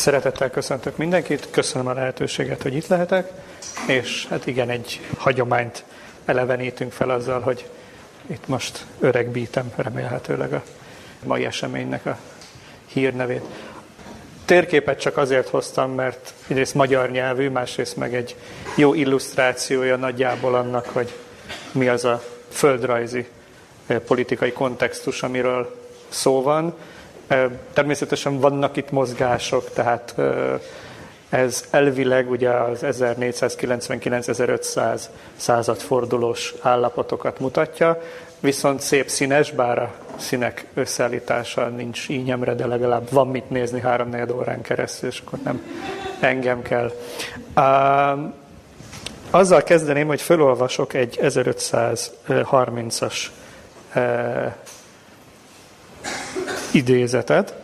Szeretettel köszöntök mindenkit, köszönöm a lehetőséget, hogy itt lehetek, és hát igen, egy hagyományt elevenítünk fel azzal, hogy itt most öregbítem remélhetőleg a mai eseménynek a hírnevét. Térképet csak azért hoztam, mert egyrészt magyar nyelvű, másrészt meg egy jó illusztrációja nagyjából annak, hogy mi az a földrajzi eh, politikai kontextus, amiről szó van. Természetesen vannak itt mozgások, tehát ez elvileg ugye az 1499-1500 századfordulós állapotokat mutatja, viszont szép színes, bár a színek összeállítása nincs ínyemre, de legalább van mit nézni három órán keresztül, és akkor nem engem kell. Azzal kezdeném, hogy felolvasok egy 1530-as idézetet,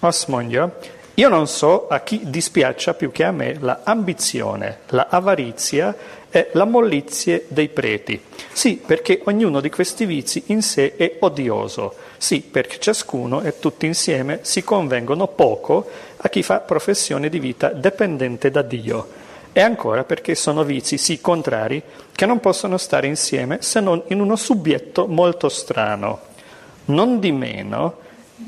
azt mondja, Io non so a chi dispiaccia più che a me la ambizione, la avarizia e la mollizie dei preti. Sì, perché ognuno di questi vizi in sé è odioso. Sì, perché ciascuno e tutti insieme si convengono poco a chi fa professione di vita dipendente da Dio. E ancora perché sono vizi sì contrari che non possono stare insieme se non in uno subbietto molto strano. Non di meno,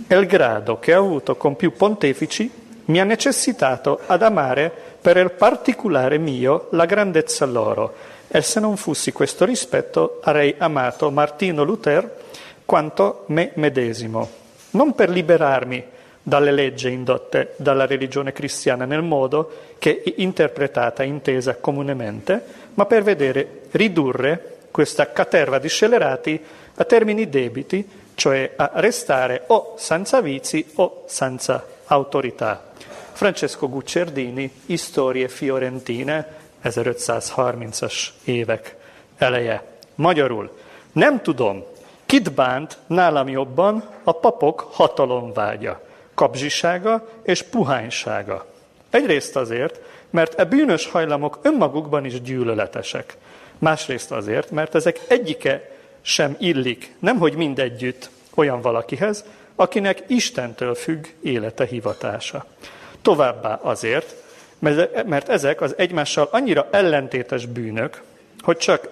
e il grado che ho avuto con più pontefici mi ha necessitato ad amare per il particolare mio la grandezza loro, e se non fossi questo rispetto avrei amato Martino Luther quanto me medesimo, non per liberarmi dalle leggi indotte dalla religione cristiana nel modo che è interpretata e intesa comunemente, ma per vedere ridurre questa caterva di scelerati a termini debiti cioè a restare o senza vizi o senza autorità. Francesco Guccerdini, Istorie Fiorentine, 1530-as évek eleje. Magyarul, nem tudom, kit bánt nálam jobban a papok hatalomvágya, kapzsisága és puhánysága. Egyrészt azért, mert e bűnös hajlamok önmagukban is gyűlöletesek. Másrészt azért, mert ezek egyike sem illik, nemhogy mindegyütt olyan valakihez, akinek Istentől függ élete hivatása. Továbbá azért, mert ezek az egymással annyira ellentétes bűnök, hogy csak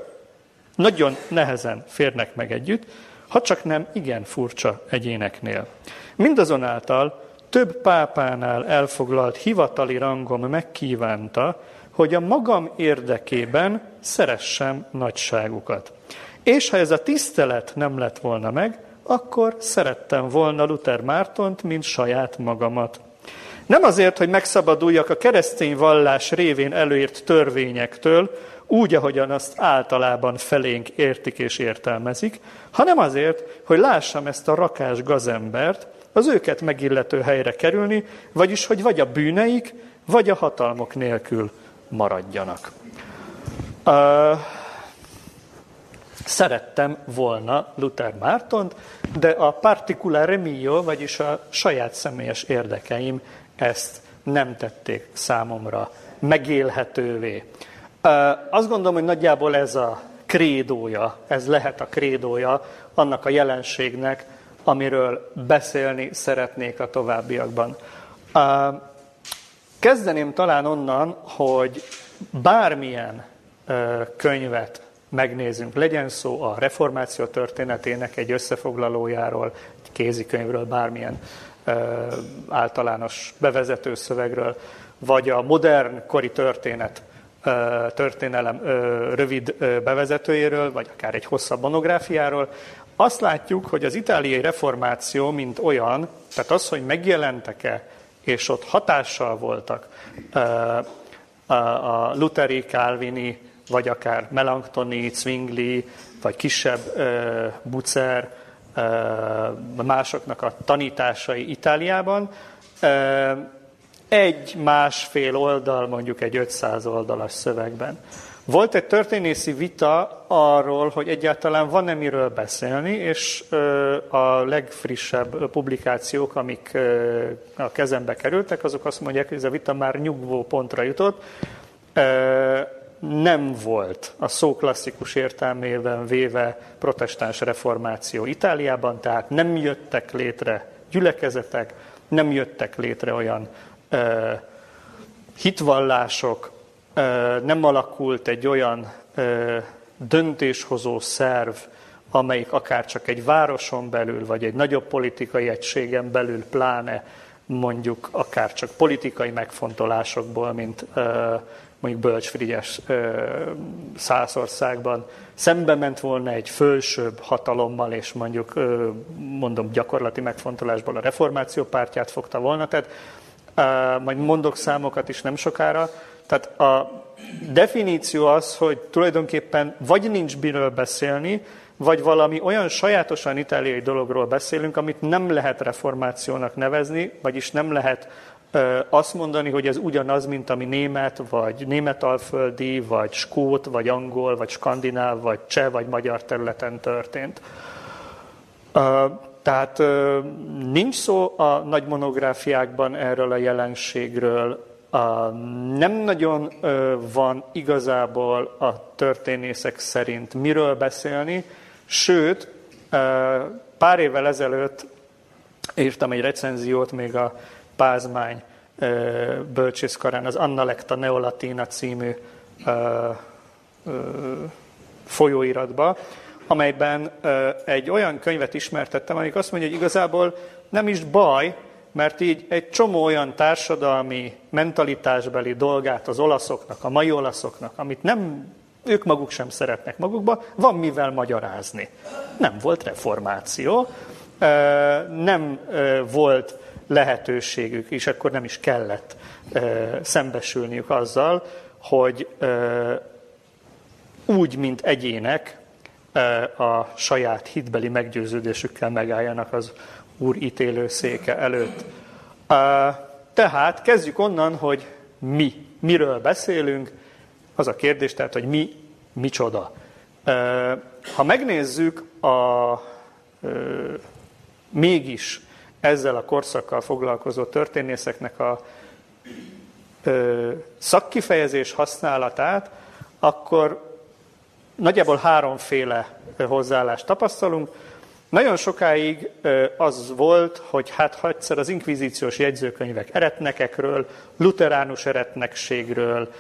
nagyon nehezen férnek meg együtt, ha csak nem igen furcsa egyéneknél. Mindazonáltal több pápánál elfoglalt hivatali rangom megkívánta, hogy a magam érdekében szeressem nagyságukat. És ha ez a tisztelet nem lett volna meg, akkor szerettem volna Luther Mártont, mint saját magamat. Nem azért, hogy megszabaduljak a keresztény vallás révén előírt törvényektől, úgy, ahogyan azt általában felénk értik és értelmezik, hanem azért, hogy lássam ezt a rakás gazembert, az őket megillető helyre kerülni, vagyis hogy vagy a bűneik, vagy a hatalmok nélkül maradjanak. Uh, Szerettem volna Luther Mártont, de a particulare mio, vagyis a saját személyes érdekeim ezt nem tették számomra megélhetővé. Azt gondolom, hogy nagyjából ez a krédója, ez lehet a krédója annak a jelenségnek, amiről beszélni szeretnék a továbbiakban. Kezdeném talán onnan, hogy bármilyen könyvet megnézünk. Legyen szó a reformáció történetének egy összefoglalójáról, egy kézikönyvről, bármilyen ö, általános bevezető szövegről, vagy a modern kori történet ö, történelem ö, rövid ö, bevezetőjéről, vagy akár egy hosszabb monográfiáról, azt látjuk, hogy az itáliai reformáció, mint olyan, tehát az, hogy megjelentek-e, és ott hatással voltak a lutheri, kálvini, vagy akár Melanchtoni, Zwingli, vagy kisebb uh, Bucer, uh, másoknak a tanításai Itáliában. Uh, egy másfél oldal, mondjuk egy 500 oldalas szövegben. Volt egy történészi vita arról, hogy egyáltalán van-e miről beszélni, és a legfrissebb publikációk, amik a kezembe kerültek, azok azt mondják, hogy ez a vita már nyugvó pontra jutott nem volt a szó klasszikus értelmében véve protestáns reformáció Itáliában, tehát nem jöttek létre gyülekezetek, nem jöttek létre olyan hitvallások, nem alakult egy olyan döntéshozó szerv, amelyik akár csak egy városon belül, vagy egy nagyobb politikai egységen belül, pláne mondjuk akár csak politikai megfontolásokból, mint mondjuk Bölcs Frigyes Szászországban szembe ment volna egy fölsőbb hatalommal, és mondjuk mondom gyakorlati megfontolásból a reformáció pártját fogta volna. Tehát majd mondok számokat is nem sokára. Tehát a definíció az, hogy tulajdonképpen vagy nincs miről beszélni, vagy valami olyan sajátosan itáliai dologról beszélünk, amit nem lehet reformációnak nevezni, vagyis nem lehet azt mondani, hogy ez ugyanaz, mint ami német, vagy németalföldi, vagy skót, vagy angol, vagy skandináv, vagy cseh, vagy magyar területen történt. Tehát nincs szó a nagy monográfiákban erről a jelenségről, nem nagyon van igazából a történészek szerint miről beszélni, Sőt, pár évvel ezelőtt írtam egy recenziót még a Pázmány bölcsészkarán, az Lecta Neolatina című folyóiratba, amelyben egy olyan könyvet ismertettem, amelyik azt mondja, hogy igazából nem is baj, mert így egy csomó olyan társadalmi, mentalitásbeli dolgát az olaszoknak, a mai olaszoknak, amit nem ők maguk sem szeretnek magukba, van mivel magyarázni. Nem volt reformáció, nem volt lehetőségük, és akkor nem is kellett szembesülniük azzal, hogy úgy, mint egyének, a saját hitbeli meggyőződésükkel megálljanak az Úr ítélő széke előtt. Tehát kezdjük onnan, hogy mi, miről beszélünk, az a kérdés tehát, hogy mi, micsoda. Ha megnézzük a mégis ezzel a korszakkal foglalkozó történészeknek a szakkifejezés használatát, akkor nagyjából háromféle hozzáállást tapasztalunk. Nagyon sokáig az volt, hogy hát ha egyszer az inkvizíciós jegyzőkönyvek eretnekekről, luteránus eretnekségről,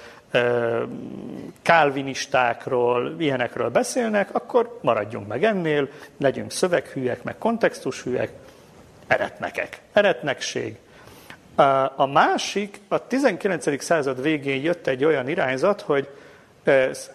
kálvinistákról, ilyenekről beszélnek, akkor maradjunk meg ennél, legyünk szöveghűek, meg kontextushűek, eretnekek, eretnekség. A másik, a 19. század végén jött egy olyan irányzat, hogy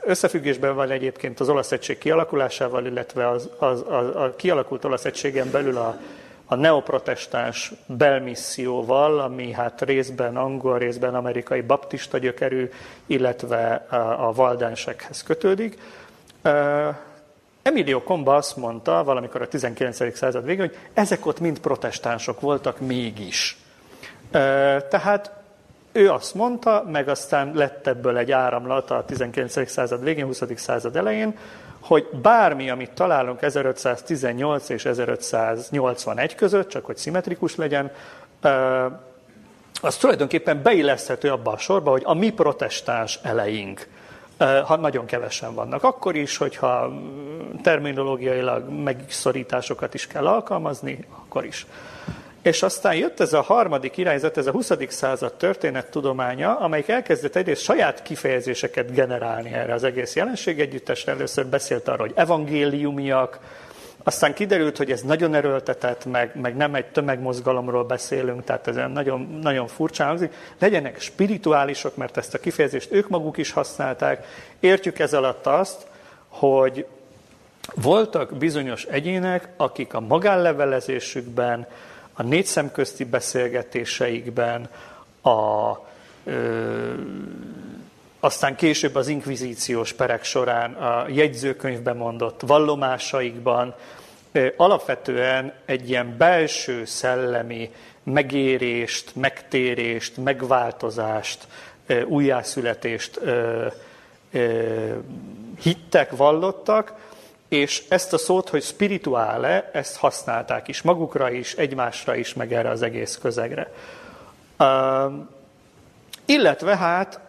összefüggésben van egyébként az olasz egység kialakulásával, illetve az, az, az, a kialakult olasz egységen belül a, a neoprotestáns belmisszióval, ami hát részben angol, részben amerikai baptista gyökerű, illetve a valdensekhez kötődik. Emilio Comba azt mondta valamikor a 19. század végén, hogy ezek ott mind protestánsok voltak mégis. Tehát ő azt mondta, meg aztán lett ebből egy áramlat a 19. század végén, 20. század elején, hogy bármi, amit találunk 1518 és 1581 között, csak hogy szimmetrikus legyen, az tulajdonképpen beilleszthető abba a sorba, hogy a mi protestáns eleink, ha nagyon kevesen vannak, akkor is, hogyha terminológiailag megszorításokat is kell alkalmazni, akkor is. És aztán jött ez a harmadik irányzat, ez a 20. század történettudománya, amelyik elkezdett egyrészt saját kifejezéseket generálni erre az egész jelenség együttesre. Először beszélt arról, hogy evangéliumiak, aztán kiderült, hogy ez nagyon erőltetett, meg, meg nem egy tömegmozgalomról beszélünk, tehát ez nagyon, nagyon furcsán hangzik. Legyenek spirituálisok, mert ezt a kifejezést ők maguk is használták. Értjük ez alatt azt, hogy voltak bizonyos egyének, akik a magánlevelezésükben, a négy szemközti beszélgetéseikben, a, ö, aztán később az inkvizíciós perek során a jegyzőkönyvben mondott vallomásaikban alapvetően egy ilyen belső szellemi megérést, megtérést, megváltozást, újjászületést hittek, vallottak, és ezt a szót, hogy spirituále, ezt használták is magukra is, egymásra is, meg erre az egész közegre. Illetve hát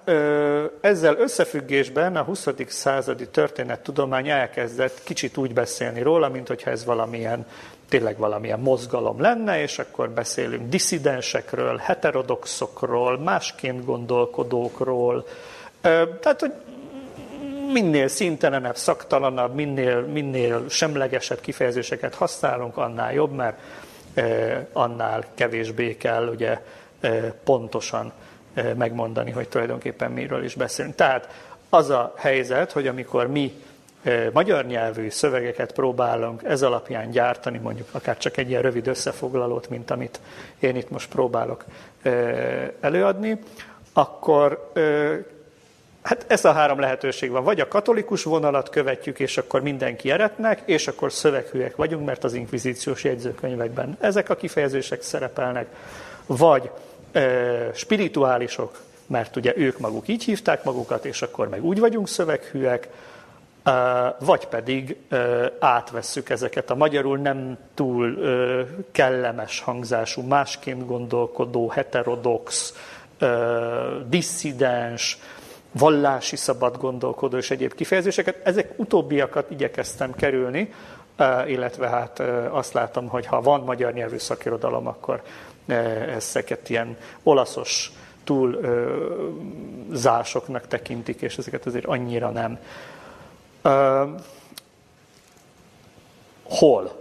ezzel összefüggésben a 20. századi történettudomány elkezdett kicsit úgy beszélni róla, mint hogyha ez valamilyen tényleg valamilyen mozgalom lenne, és akkor beszélünk disszidensekről, heterodoxokról, másként gondolkodókról. Tehát, hogy minél szintelenebb, szaktalanabb, minél, minél semlegesebb kifejezéseket használunk, annál jobb, mert annál kevésbé kell ugye pontosan megmondani, hogy tulajdonképpen miről is beszélünk. Tehát az a helyzet, hogy amikor mi magyar nyelvű szövegeket próbálunk ez alapján gyártani, mondjuk akár csak egy ilyen rövid összefoglalót, mint amit én itt most próbálok előadni, akkor hát ez a három lehetőség van. Vagy a katolikus vonalat követjük, és akkor mindenki eretnek, és akkor szöveghűek vagyunk, mert az inkvizíciós jegyzőkönyvekben ezek a kifejezések szerepelnek. Vagy spirituálisok, mert ugye ők maguk így hívták magukat, és akkor meg úgy vagyunk szöveghűek, vagy pedig átvesszük ezeket a magyarul nem túl kellemes hangzású, másként gondolkodó, heterodox, disszidens, vallási szabad gondolkodó és egyéb kifejezéseket. Ezek utóbbiakat igyekeztem kerülni, illetve hát azt látom, hogy ha van magyar nyelvű szakirodalom, akkor ezeket ilyen olaszos túl zásoknak tekintik, és ezeket azért annyira nem. hol?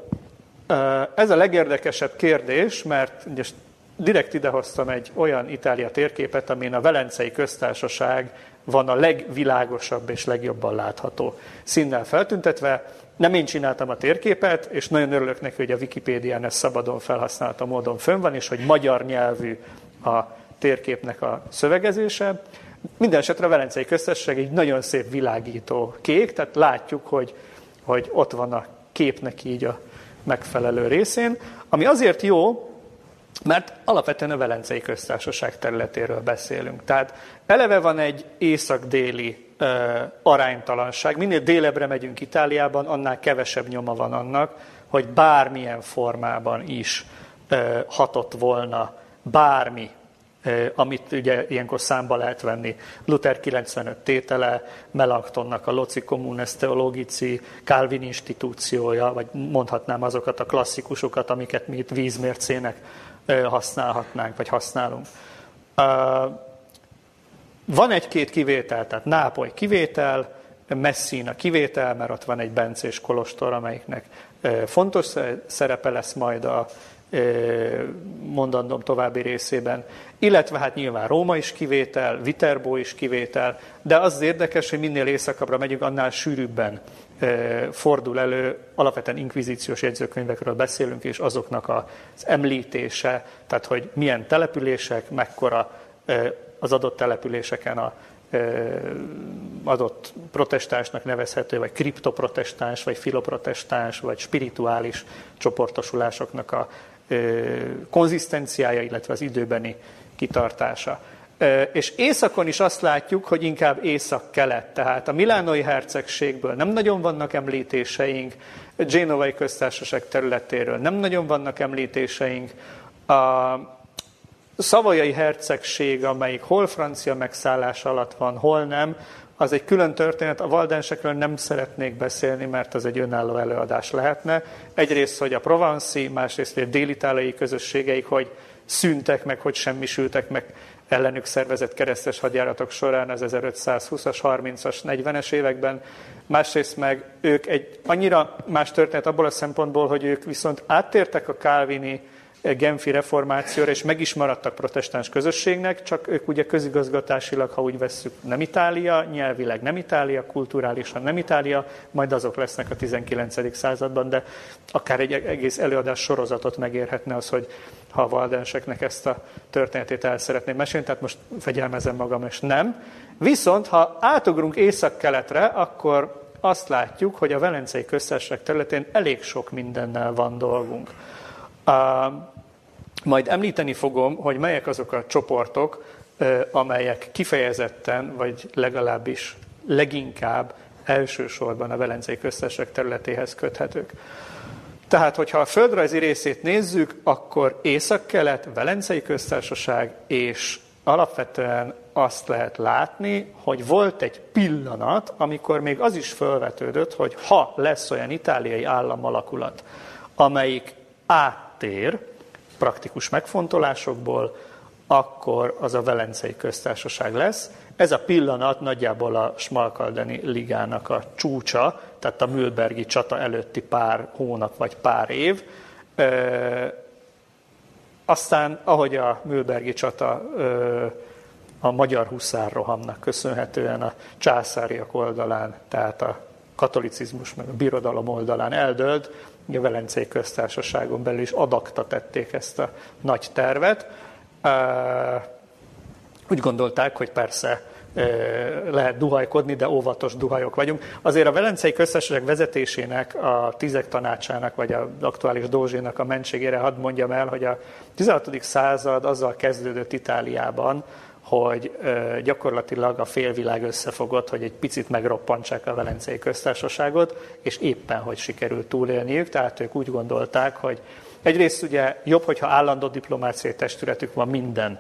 ez a legérdekesebb kérdés, mert ugye direkt idehoztam egy olyan Itália térképet, amin a Velencei Köztársaság van a legvilágosabb és legjobban látható színnel feltüntetve. Nem én csináltam a térképet, és nagyon örülök neki, hogy a Wikipédián ez szabadon felhasználta módon fönn van, és hogy magyar nyelvű a térképnek a szövegezése. Minden esetre a Velencei Köztársaság egy nagyon szép világító kék, tehát látjuk, hogy, hogy ott van a képnek így a megfelelő részén, ami azért jó, mert alapvetően a Velencei Köztársaság területéről beszélünk. Tehát eleve van egy észak-déli aránytalanság. Minél délebbre megyünk Itáliában, annál kevesebb nyoma van annak, hogy bármilyen formában is hatott volna bármi, amit ugye ilyenkor számba lehet venni. Luther 95 tétele, Melanchthonnak a Loci Communes Theologici, Calvin institúciója, vagy mondhatnám azokat a klasszikusokat, amiket mi itt vízmércének használhatnánk, vagy használunk. Van egy-két kivétel, tehát Nápoly kivétel, Messina kivétel, mert ott van egy bencés kolostor, amelyiknek fontos szerepe lesz majd a mondandom további részében, illetve hát nyilván Róma is kivétel, Viterbo is kivétel, de az érdekes, hogy minél északabbra megyünk, annál sűrűbben fordul elő, alapvetően inkvizíciós jegyzőkönyvekről beszélünk, és azoknak az említése, tehát hogy milyen települések, mekkora az adott településeken a adott protestánsnak nevezhető, vagy kriptoprotestáns, vagy filoprotestáns, vagy spirituális csoportosulásoknak a konzisztenciája, illetve az időbeni kitartása. És északon is azt látjuk, hogy inkább észak-kelet, tehát a Milánoi hercegségből nem nagyon vannak említéseink, Génovai köztársaság területéről nem nagyon vannak említéseink, a szavajai hercegség, amelyik hol francia megszállás alatt van, hol nem, az egy külön történet, a valdensekről nem szeretnék beszélni, mert az egy önálló előadás lehetne. Egyrészt, hogy a provanszi, másrészt, hogy a délitáliai közösségeik, hogy szűntek meg, hogy semmisültek meg ellenük szervezett keresztes hadjáratok során az 1520-as, 30-as, 40-es években. Másrészt meg ők egy annyira más történet abból a szempontból, hogy ők viszont áttértek a kálvini Genfi reformációra, és meg is maradtak protestáns közösségnek, csak ők ugye közigazgatásilag, ha úgy vesszük, nem Itália, nyelvileg nem Itália, kulturálisan nem Itália, majd azok lesznek a 19. században, de akár egy egész előadás sorozatot megérhetne az, hogy ha a valdenseknek ezt a történetét el szeretném mesélni, tehát most fegyelmezem magam, és nem. Viszont, ha átugrunk észak-keletre, akkor azt látjuk, hogy a Velencei Köztársaság területén elég sok mindennel van dolgunk. Majd említeni fogom, hogy melyek azok a csoportok, amelyek kifejezetten, vagy legalábbis leginkább elsősorban a Velencei Köztársaság területéhez köthetők. Tehát, hogyha a földrajzi részét nézzük, akkor észak-kelet, Velencei Köztársaság, és alapvetően azt lehet látni, hogy volt egy pillanat, amikor még az is felvetődött, hogy ha lesz olyan itáliai államalakulat, amelyik áttér praktikus megfontolásokból, akkor az a Velencei Köztársaság lesz. Ez a pillanat nagyjából a Smalkaldeni ligának a csúcsa, tehát a Mülbergi csata előtti pár hónap vagy pár év. Aztán, ahogy a Mülbergi csata a magyar huszárrohamnak köszönhetően a császáriak oldalán, tehát a katolicizmus meg a birodalom oldalán eldőlt, a Velencei köztársaságon belül is adakta tették ezt a nagy tervet. Úgy gondolták, hogy persze lehet duhajkodni, de óvatos duhajok vagyunk. Azért a Velencei Köztársaság vezetésének, a Tizek tanácsának, vagy az aktuális Dózsénak a mentségére hadd mondjam el, hogy a 16. század azzal kezdődött Itáliában, hogy gyakorlatilag a félvilág összefogott, hogy egy picit megroppantsák a Velencei Köztársaságot, és éppen, hogy sikerült túlélniük, tehát ők úgy gondolták, hogy egyrészt ugye jobb, hogyha állandó diplomáciai testületük van minden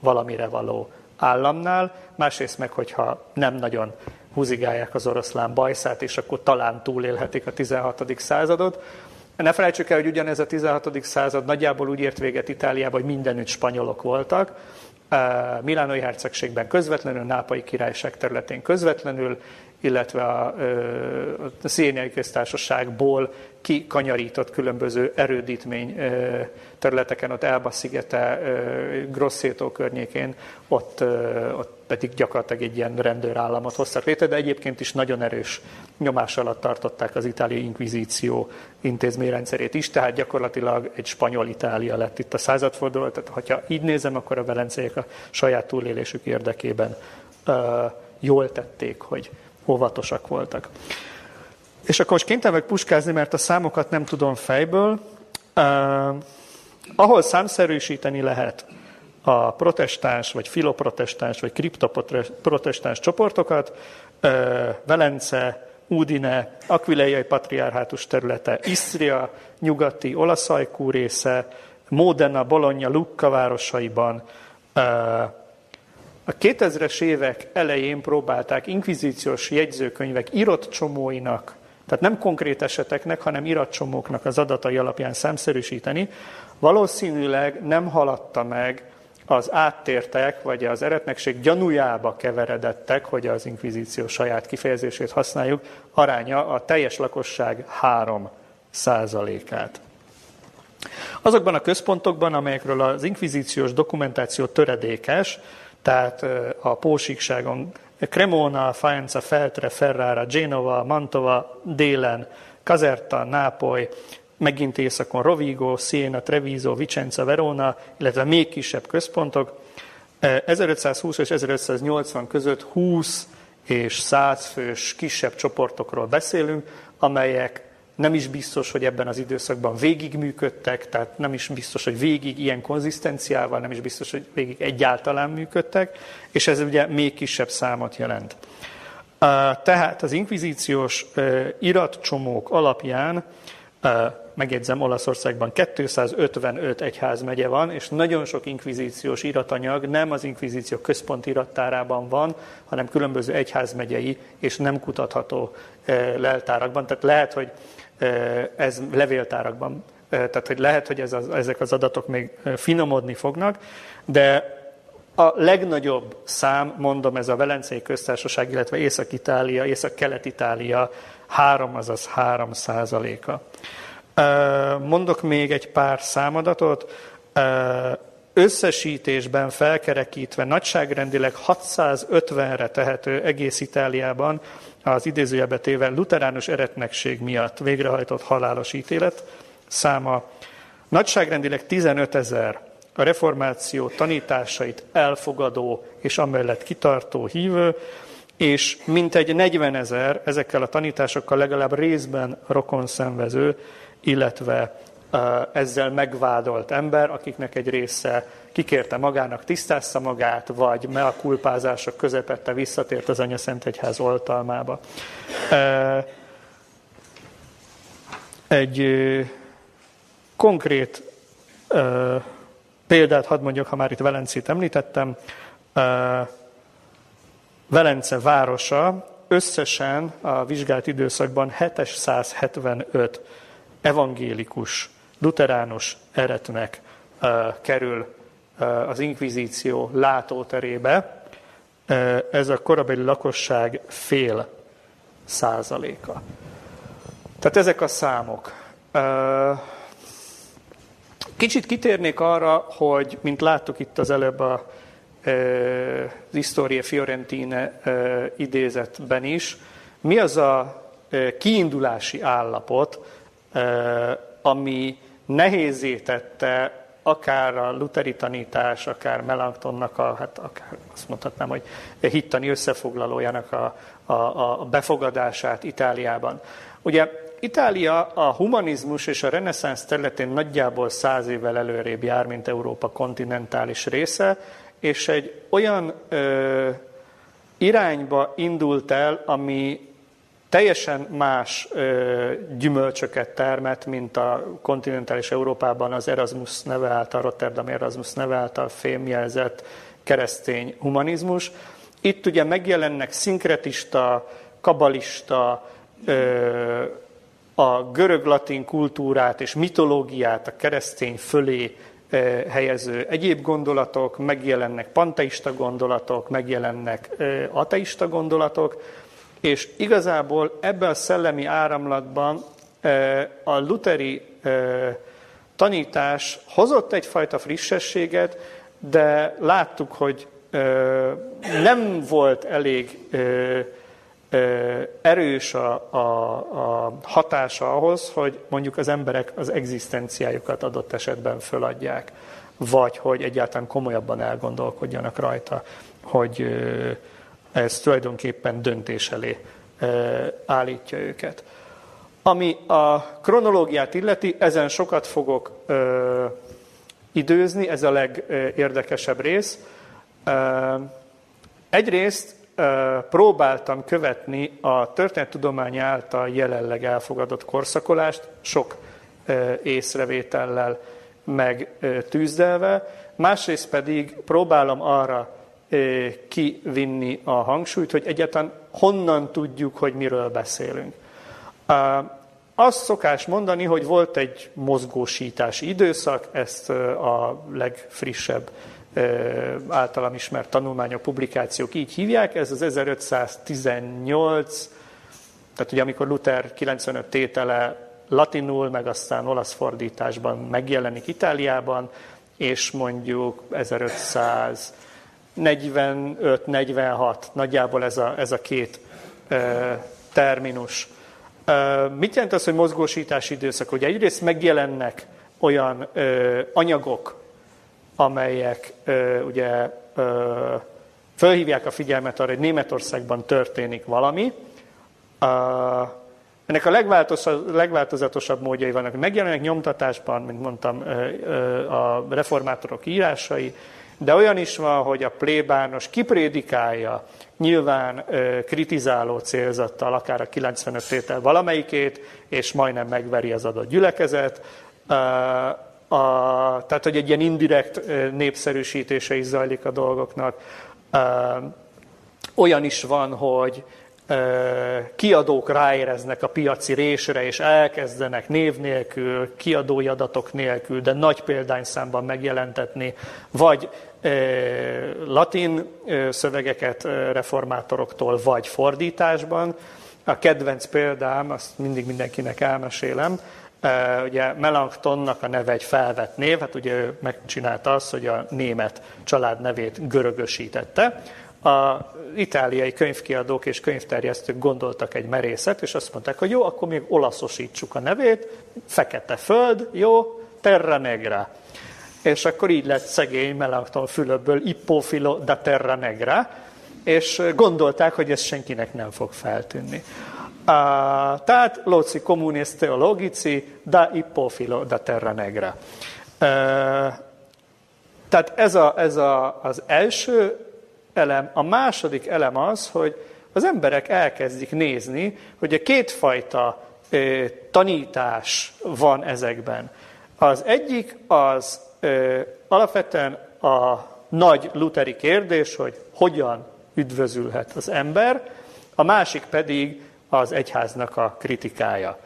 valamire való államnál, másrészt meg, hogyha nem nagyon húzigálják az oroszlán bajszát, és akkor talán túlélhetik a 16. századot. Ne felejtsük el, hogy ugyanez a 16. század nagyjából úgy ért véget Itáliában, hogy mindenütt spanyolok voltak, Milánoi hercegségben közvetlenül, Nápai királyság területén közvetlenül, illetve a, a Széniai köztársaságból kikanyarított különböző erődítmény területeken, ott Elba szigete, Grosseto környékén, ott, ott pedig gyakorlatilag egy ilyen rendőrállamot hoztak létre, de egyébként is nagyon erős nyomás alatt tartották az itáliai inkvizíció intézményrendszerét is, tehát gyakorlatilag egy spanyol Itália lett itt a századforduló, tehát ha így nézem, akkor a velenceiek a saját túlélésük érdekében uh, jól tették, hogy óvatosak voltak. És akkor most kénytelen meg puskázni, mert a számokat nem tudom fejből. Uh, ahol számszerűsíteni lehet a protestáns, vagy filoprotestáns, vagy kriptoprotestáns csoportokat, Velence, Udine, Aquileiai patriárhátus területe, Isztria, nyugati Olaszajkú része, Módena, Bologna, Lucca városaiban, a 2000-es évek elején próbálták inkvizíciós jegyzőkönyvek írott csomóinak, tehát nem konkrét eseteknek, hanem iratcsomóknak az adatai alapján számszerűsíteni, valószínűleg nem haladta meg az áttértek, vagy az eretnekség gyanújába keveredettek, hogy az inkvizíció saját kifejezését használjuk, aránya a teljes lakosság 3 százalékát. Azokban a központokban, amelyekről az inkvizíciós dokumentáció töredékes, tehát a pósíkságon Cremona, Faenza, Feltre, Ferrara, Genova, Mantova, délen, Caserta, Nápoly, megint északon Rovigo, Siena, Treviso, Vicenza, Verona, illetve még kisebb központok. 1520 és 1580 között 20 és 100 fős kisebb csoportokról beszélünk, amelyek nem is biztos, hogy ebben az időszakban végig működtek, tehát nem is biztos, hogy végig ilyen konzisztenciával, nem is biztos, hogy végig egyáltalán működtek, és ez ugye még kisebb számot jelent. Tehát az inkvizíciós iratcsomók alapján, megjegyzem, Olaszországban 255 egyházmegye van, és nagyon sok inkvizíciós iratanyag nem az inkvizíció központi irattárában van, hanem különböző egyházmegyei és nem kutatható leltárakban. Tehát lehet, hogy ez levéltárakban, tehát hogy lehet, hogy ez az, ezek az adatok még finomodni fognak, de a legnagyobb szám, mondom, ez a Velencei Köztársaság, illetve Észak-Itália, Észak-Kelet-Itália 3, azaz 3 százaléka. Mondok még egy pár számadatot. Összesítésben felkerekítve nagyságrendileg 650-re tehető egész Itáliában az idézőjelbe téve luteránus eretnekség miatt végrehajtott halálos ítélet száma nagyságrendileg 15 ezer a reformáció tanításait elfogadó és amellett kitartó hívő, és mintegy 40 ezer ezekkel a tanításokkal legalább részben rokon szenvező, illetve ezzel megvádolt ember, akiknek egy része kikérte magának, tisztázza magát, vagy mea kulpázások közepette visszatért az Anya Szent Egyház oltalmába. Egy konkrét példát hadd mondjak, ha már itt Velencét említettem. Velence városa összesen a vizsgált időszakban 775 evangélikus luteránus eretnek kerül az inkvizíció látóterébe, ez a korabeli lakosság fél százaléka. Tehát ezek a számok. Kicsit kitérnék arra, hogy, mint láttuk itt az előbb a az Historie Fiorentine idézetben is, mi az a kiindulási állapot, ami nehézé tette akár a luteri tanítás, akár Melanchthonnak, a, hát akár azt mondhatnám, hogy hittani összefoglalójának a, a, a befogadását Itáliában. Ugye Itália a humanizmus és a reneszánsz területén nagyjából száz évvel előrébb jár, mint Európa kontinentális része, és egy olyan ö, irányba indult el, ami teljesen más ö, gyümölcsöket termet, mint a kontinentális Európában az Erasmus neve által, Rotterdam Erasmus neve által fémjelzett keresztény humanizmus. Itt ugye megjelennek szinkretista, kabalista, ö, a görög-latin kultúrát és mitológiát a keresztény fölé helyező egyéb gondolatok, megjelennek panteista gondolatok, megjelennek ateista gondolatok, és igazából ebben a szellemi áramlatban a luteri tanítás hozott egyfajta frissességet, de láttuk, hogy nem volt elég erős a, a, a hatása ahhoz, hogy mondjuk az emberek az egzisztenciájukat adott esetben föladják, vagy hogy egyáltalán komolyabban elgondolkodjanak rajta, hogy ez tulajdonképpen döntés elé állítja őket. Ami a kronológiát illeti, ezen sokat fogok időzni, ez a legérdekesebb rész. Egyrészt próbáltam követni a történettudomány által jelenleg elfogadott korszakolást, sok észrevétellel meg ö, tűzdelve, másrészt pedig próbálom arra kivinni a hangsúlyt, hogy egyáltalán honnan tudjuk, hogy miről beszélünk. Azt szokás mondani, hogy volt egy mozgósítási időszak, ezt a legfrissebb általam ismert tanulmányok, publikációk így hívják, ez az 1518, tehát ugye amikor Luther 95 tétele latinul, meg aztán olasz fordításban megjelenik Itáliában, és mondjuk 1500 45-46, nagyjából ez a, ez a két e, terminus. E, mit jelent az, hogy mozgósítási időszak? Ugye egyrészt megjelennek olyan e, anyagok, amelyek e, ugye e, fölhívják a figyelmet arra, hogy Németországban történik valami. E, ennek a legváltozatosabb módjai vannak. Megjelennek nyomtatásban, mint mondtam, a reformátorok írásai, de olyan is van, hogy a plébános kiprédikálja, nyilván kritizáló célzattal, akár a 95 tétel valamelyikét, és majdnem megveri az adott gyülekezet. A, tehát, hogy egy ilyen indirekt népszerűsítése is zajlik a dolgoknak. Olyan is van, hogy kiadók ráéreznek a piaci résre, és elkezdenek név nélkül, kiadói adatok nélkül, de nagy példányszámban megjelentetni, vagy latin szövegeket reformátoroktól, vagy fordításban. A kedvenc példám, azt mindig mindenkinek elmesélem, ugye Melanchthonnak a neve egy felvett név, hát ugye ő megcsinálta azt, hogy a német család nevét görögösítette. A itáliai könyvkiadók és könyvterjesztők gondoltak egy merészet, és azt mondták, hogy jó, akkor még olaszosítsuk a nevét, fekete föld, jó, terra negra és akkor így lett szegény Melanchthon Fülöpből Ippofilo da Terra Negra, és gondolták, hogy ez senkinek nem fog feltűnni. Uh, tehát Loci communis theologici da Ippofilo da Terra Negra. Uh, tehát ez, a, ez a, az első elem, a második elem az, hogy az emberek elkezdik nézni, hogy a kétfajta ö, tanítás van ezekben. Az egyik az ö, alapvetően a nagy luteri kérdés, hogy hogyan üdvözülhet az ember, a másik pedig az egyháznak a kritikája.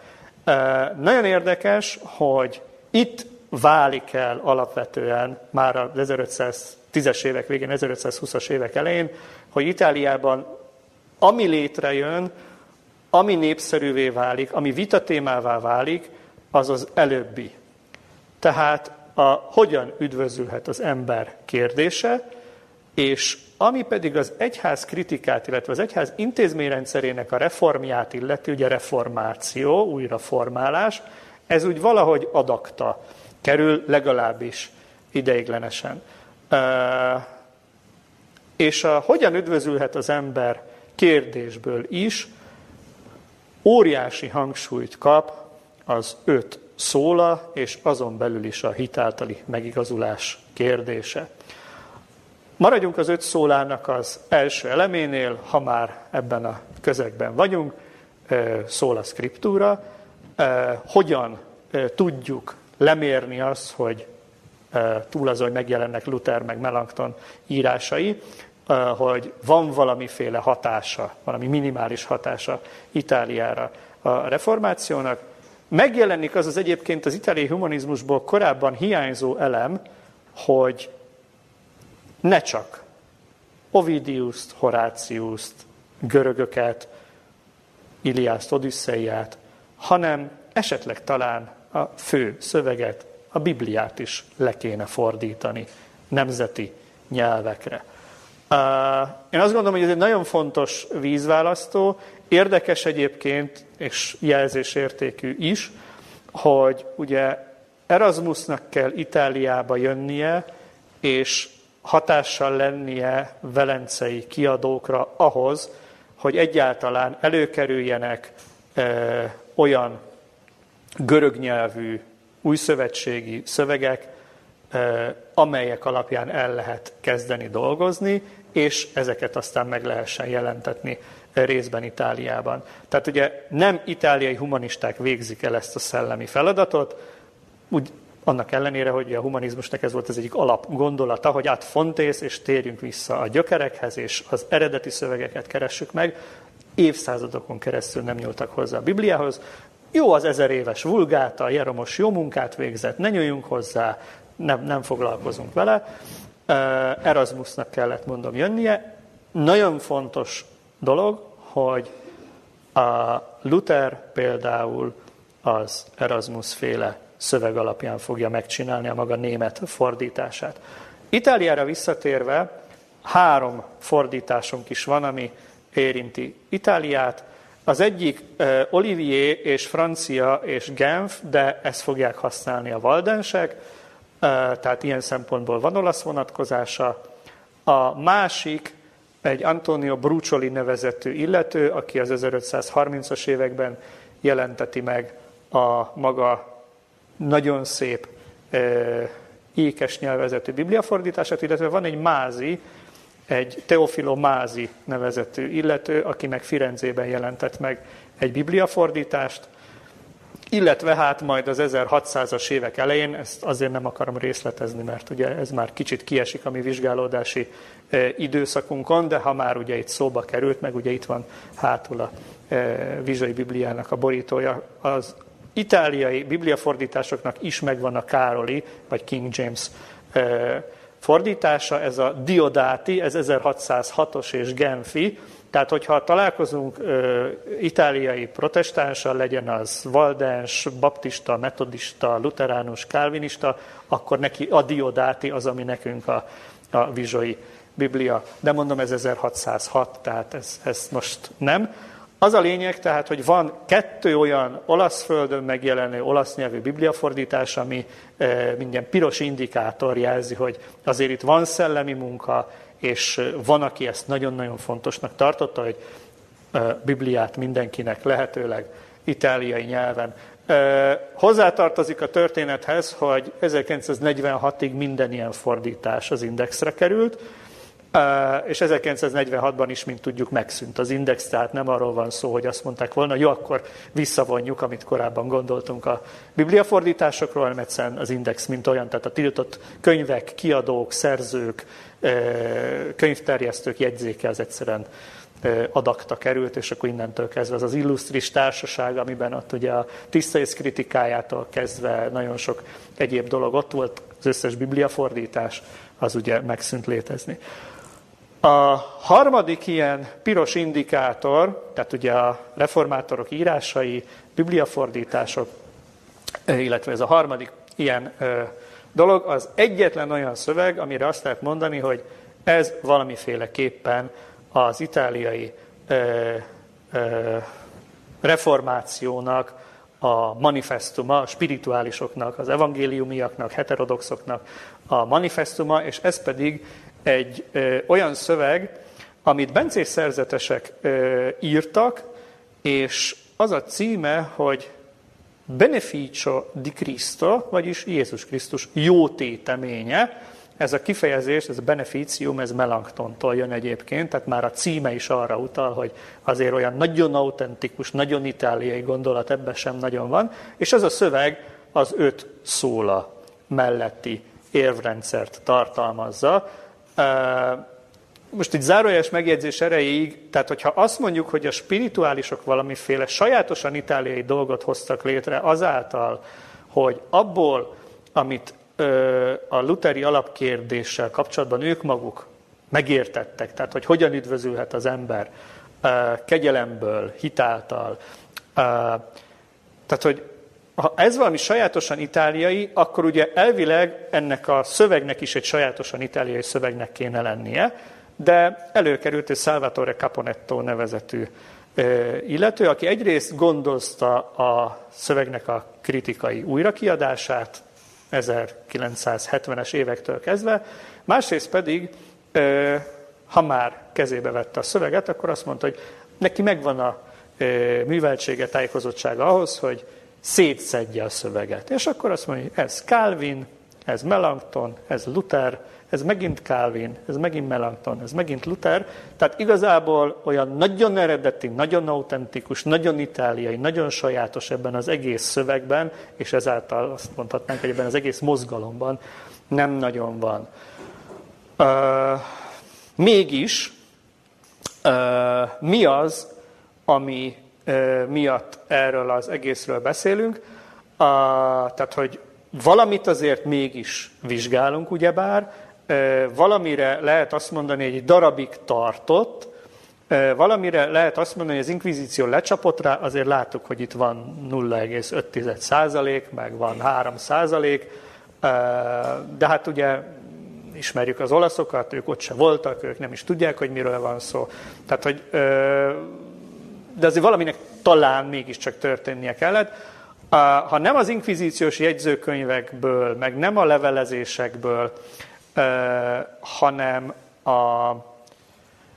Ö, nagyon érdekes, hogy itt válik el alapvetően már az 1500 10-es évek végén, 1520-as évek elején, hogy Itáliában ami létrejön, ami népszerűvé válik, ami vita témává válik, az az előbbi. Tehát a hogyan üdvözülhet az ember kérdése, és ami pedig az egyház kritikát, illetve az egyház intézményrendszerének a reformját illeti, ugye reformáció, újraformálás, ez úgy valahogy adakta kerül legalábbis ideiglenesen. És a hogyan üdvözülhet az ember kérdésből is óriási hangsúlyt kap az öt szóla, és azon belül is a hitáltali megigazulás kérdése. Maradjunk az öt szólának az első eleménél, ha már ebben a közegben vagyunk, szól a szkriptúra, hogyan tudjuk lemérni azt, hogy túl azon, hogy megjelennek Luther meg Melanchthon írásai, hogy van valamiféle hatása, valami minimális hatása Itáliára a reformációnak. Megjelenik az az egyébként az itáliai humanizmusból korábban hiányzó elem, hogy ne csak Ovidiuszt, Horáciuszt, görögöket, Iliászt, Odüsszeiát, hanem esetleg talán a fő szöveget, a Bibliát is le kéne fordítani nemzeti nyelvekre. Én azt gondolom, hogy ez egy nagyon fontos vízválasztó, érdekes egyébként, és jelzésértékű is, hogy ugye Erasmusnak kell Itáliába jönnie, és hatással lennie velencei kiadókra ahhoz, hogy egyáltalán előkerüljenek e, olyan görög nyelvű újszövetségi szövegek, e, amelyek alapján el lehet kezdeni dolgozni, és ezeket aztán meg lehessen jelentetni részben Itáliában. Tehát ugye nem itáliai humanisták végzik el ezt a szellemi feladatot, úgy annak ellenére, hogy a humanizmusnak ez volt az egyik alap gondolata, hogy át fontész, és térjünk vissza a gyökerekhez, és az eredeti szövegeket keressük meg. Évszázadokon keresztül nem nyúltak hozzá a Bibliához. Jó az ezer éves vulgáta, Jeromos jó munkát végzett, ne nyúljunk hozzá, nem, nem foglalkozunk vele. Erasmusnak kellett mondom jönnie. Nagyon fontos dolog, hogy a Luther például az Erasmus féle szöveg alapján fogja megcsinálni a maga német fordítását. Itáliára visszatérve három fordításunk is van, ami érinti Itáliát. Az egyik Olivier és francia és Genf, de ezt fogják használni a valdensek, tehát ilyen szempontból van olasz vonatkozása. A másik egy Antonio Brucioli nevezetű illető, aki az 1530-as években jelenteti meg a maga nagyon szép ékes nyelvezetű bibliafordítását, illetve van egy mázi, egy Teofilo Mázi nevezetű illető, aki meg Firenzében jelentett meg egy bibliafordítást, illetve hát majd az 1600-as évek elején, ezt azért nem akarom részletezni, mert ugye ez már kicsit kiesik a mi vizsgálódási időszakunkon, de ha már ugye itt szóba került, meg ugye itt van hátul a Vizsai Bibliának a borítója, az itáliai bibliafordításoknak is megvan a Károli, vagy King James fordítása, ez a Diodáti, ez 1606-os és Genfi, tehát, hogyha találkozunk ö, itáliai protestánssal, legyen az valdens, baptista, metodista, luteránus, kálvinista, akkor neki a diodáti az, ami nekünk a, a vizsai Biblia. De mondom, ez 1606, tehát ez, ez most nem. Az a lényeg tehát, hogy van kettő olyan olasz földön megjelenő olasz nyelvű bibliafordítás, ami e, minden piros indikátor jelzi, hogy azért itt van szellemi munka, és van, aki ezt nagyon-nagyon fontosnak tartotta, hogy e, Bibliát mindenkinek lehetőleg itáliai nyelven. E, hozzátartozik a történethez, hogy 1946-ig minden ilyen fordítás az indexre került, és 1946-ban is, mint tudjuk, megszűnt az index, tehát nem arról van szó, hogy azt mondták volna, jó, akkor visszavonjuk, amit korábban gondoltunk a bibliafordításokról, hanem egyszerűen az index, mint olyan, tehát a tiltott könyvek, kiadók, szerzők, könyvterjesztők jegyzéke az egyszerűen adakta került, és akkor innentől kezdve az az illusztris társaság, amiben ott ugye a tisztaész kritikájától kezdve nagyon sok egyéb dolog ott volt, az összes bibliafordítás, az ugye megszűnt létezni. A harmadik ilyen piros indikátor, tehát ugye a reformátorok írásai, bibliafordítások, illetve ez a harmadik ilyen dolog, az egyetlen olyan szöveg, amire azt lehet mondani, hogy ez valamiféleképpen az itáliai reformációnak a manifestuma, a spirituálisoknak, az evangéliumiaknak, heterodoxoknak a manifestuma, és ez pedig egy ö, olyan szöveg, amit bencés szerzetesek ö, írtak, és az a címe, hogy Beneficio di Cristo, vagyis Jézus Krisztus jó téteménye, ez a kifejezés, ez a beneficium, ez Melanktontól jön egyébként, tehát már a címe is arra utal, hogy azért olyan nagyon autentikus, nagyon itáliai gondolat ebben sem nagyon van, és ez a szöveg az öt szóla melletti érvrendszert tartalmazza. Most egy zárójeles megjegyzés erejéig, tehát hogyha azt mondjuk, hogy a spirituálisok valamiféle sajátosan itáliai dolgot hoztak létre azáltal, hogy abból, amit a luteri alapkérdéssel kapcsolatban ők maguk megértettek, tehát hogy hogyan üdvözülhet az ember kegyelemből, hitáltal. Tehát, hogy ha ez valami sajátosan itáliai, akkor ugye elvileg ennek a szövegnek is egy sajátosan itáliai szövegnek kéne lennie, de előkerült egy Salvatore Caponetto nevezetű illető, aki egyrészt gondozta a szövegnek a kritikai újrakiadását, 1970-es évektől kezdve, másrészt pedig, ha már kezébe vette a szöveget, akkor azt mondta, hogy neki megvan a műveltsége, tájékozottsága ahhoz, hogy szétszedje a szöveget. És akkor azt mondja, ez Calvin, ez Melanchthon, ez Luther, ez megint Calvin, ez megint Melanchthon, ez megint Luther. Tehát igazából olyan nagyon eredeti, nagyon autentikus, nagyon itáliai, nagyon sajátos ebben az egész szövegben, és ezáltal azt mondhatnánk, hogy ebben az egész mozgalomban nem nagyon van. Uh, mégis uh, mi az, ami miatt erről az egészről beszélünk? Uh, tehát, hogy valamit azért mégis vizsgálunk, ugyebár, valamire lehet azt mondani, hogy egy darabig tartott, valamire lehet azt mondani, hogy az inkvizíció lecsapott rá, azért láttuk, hogy itt van 0,5 százalék, meg van 3 százalék, de hát ugye ismerjük az olaszokat, ők ott se voltak, ők nem is tudják, hogy miről van szó. Tehát, hogy, de azért valaminek talán mégiscsak történnie kellett. Ha nem az inkvizíciós jegyzőkönyvekből, meg nem a levelezésekből, hanem a,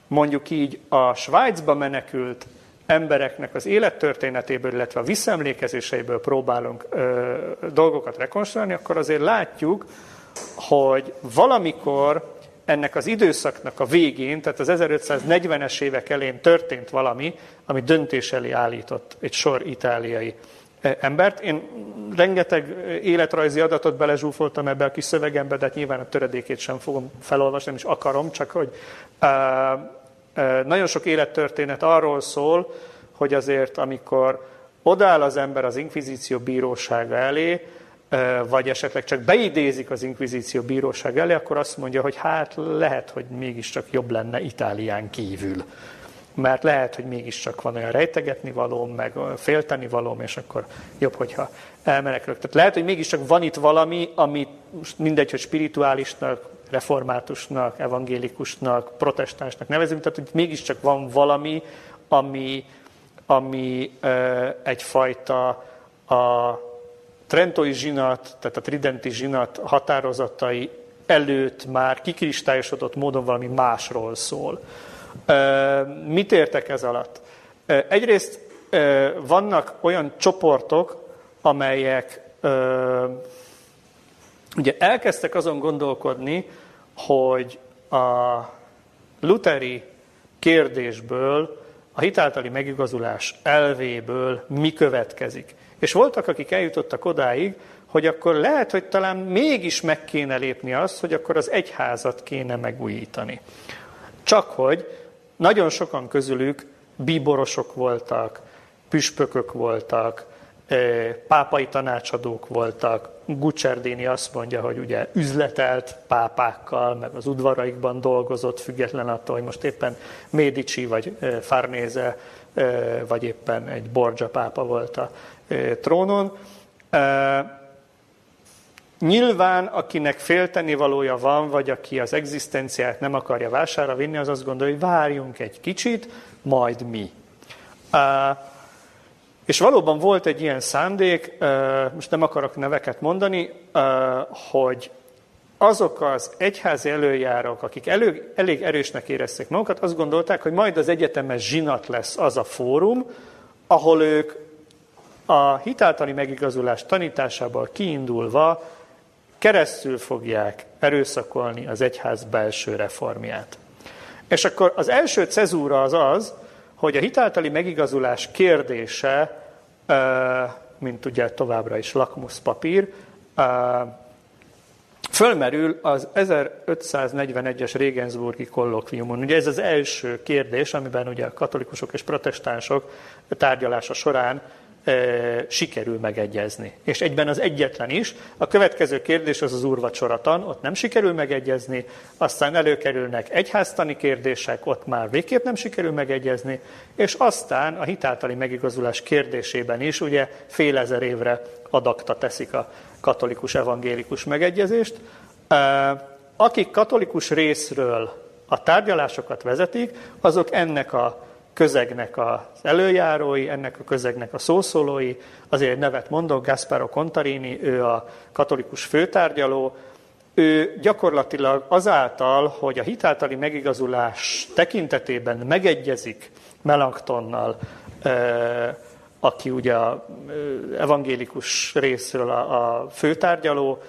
mondjuk így a Svájcba menekült embereknek az élettörténetéből, illetve a visszaemlékezéseiből próbálunk dolgokat rekonstruálni, akkor azért látjuk, hogy valamikor ennek az időszaknak a végén, tehát az 1540-es évek elén történt valami, ami döntés elé állított egy sor itáliai embert. Én rengeteg életrajzi adatot belezsúfoltam ebbe a kis szövegembe, de hát nyilván a töredékét sem fogom felolvasni, nem is akarom, csak hogy uh, uh, nagyon sok élettörténet arról szól, hogy azért amikor odáll az ember az inkvizíció bírósága elé, vagy esetleg csak beidézik az inkvizíció bíróság elé, akkor azt mondja, hogy hát lehet, hogy mégiscsak jobb lenne Itálián kívül mert lehet, hogy mégiscsak van olyan rejtegetni valóm, meg félteni valóm, és akkor jobb, hogyha elmenekülök. Tehát lehet, hogy mégiscsak van itt valami, ami mindegy, hogy spirituálisnak, reformátusnak, evangélikusnak, protestánsnak nevezünk, tehát hogy mégiscsak van valami, ami, ami ö, egyfajta a Trentói zsinat, tehát a Tridenti zsinat határozatai előtt már kikristályosodott módon valami másról szól. Mit értek ez alatt? Egyrészt vannak olyan csoportok, amelyek ugye elkezdtek azon gondolkodni, hogy a luteri kérdésből, a hitáltali megigazulás elvéből mi következik. És voltak, akik eljutottak odáig, hogy akkor lehet, hogy talán mégis meg kéne lépni azt, hogy akkor az egyházat kéne megújítani. Csak hogy nagyon sokan közülük bíborosok voltak, püspökök voltak, pápai tanácsadók voltak. Guccerdini azt mondja, hogy ugye üzletelt pápákkal, meg az udvaraikban dolgozott, független attól, hogy most éppen Médici, vagy Farnéze, vagy éppen egy Borgia pápa volt a trónon. Nyilván, akinek félteni valója van, vagy aki az egzisztenciát nem akarja vására vinni, az azt gondolja, hogy várjunk egy kicsit, majd mi. És valóban volt egy ilyen szándék, most nem akarok neveket mondani, hogy azok az egyházi előjárók, akik elő, elég erősnek érezték magukat, azt gondolták, hogy majd az egyetemes zsinat lesz az a fórum, ahol ők a hitáltali megigazulás tanításából kiindulva keresztül fogják erőszakolni az egyház belső reformját. És akkor az első cezúra az az, hogy a hitáltali megigazulás kérdése, mint ugye továbbra is lakmuszpapír, fölmerül az 1541-es Regensburgi kollokviumon. Ugye ez az első kérdés, amiben ugye a katolikusok és protestánsok tárgyalása során sikerül megegyezni. És egyben az egyetlen is. A következő kérdés az az úrvacsoratan, ott nem sikerül megegyezni, aztán előkerülnek egyháztani kérdések, ott már végképp nem sikerül megegyezni, és aztán a hitáltali megigazulás kérdésében is ugye fél ezer évre adakta teszik a katolikus evangélikus megegyezést. Akik katolikus részről a tárgyalásokat vezetik, azok ennek a közegnek az előjárói, ennek a közegnek a szószólói. Azért egy nevet mondok, Gasparo Contarini, ő a katolikus főtárgyaló, ő gyakorlatilag azáltal, hogy a hitáltali megigazulás tekintetében megegyezik Melanchtonnal, aki ugye a evangélikus részről a, főtárgyaló,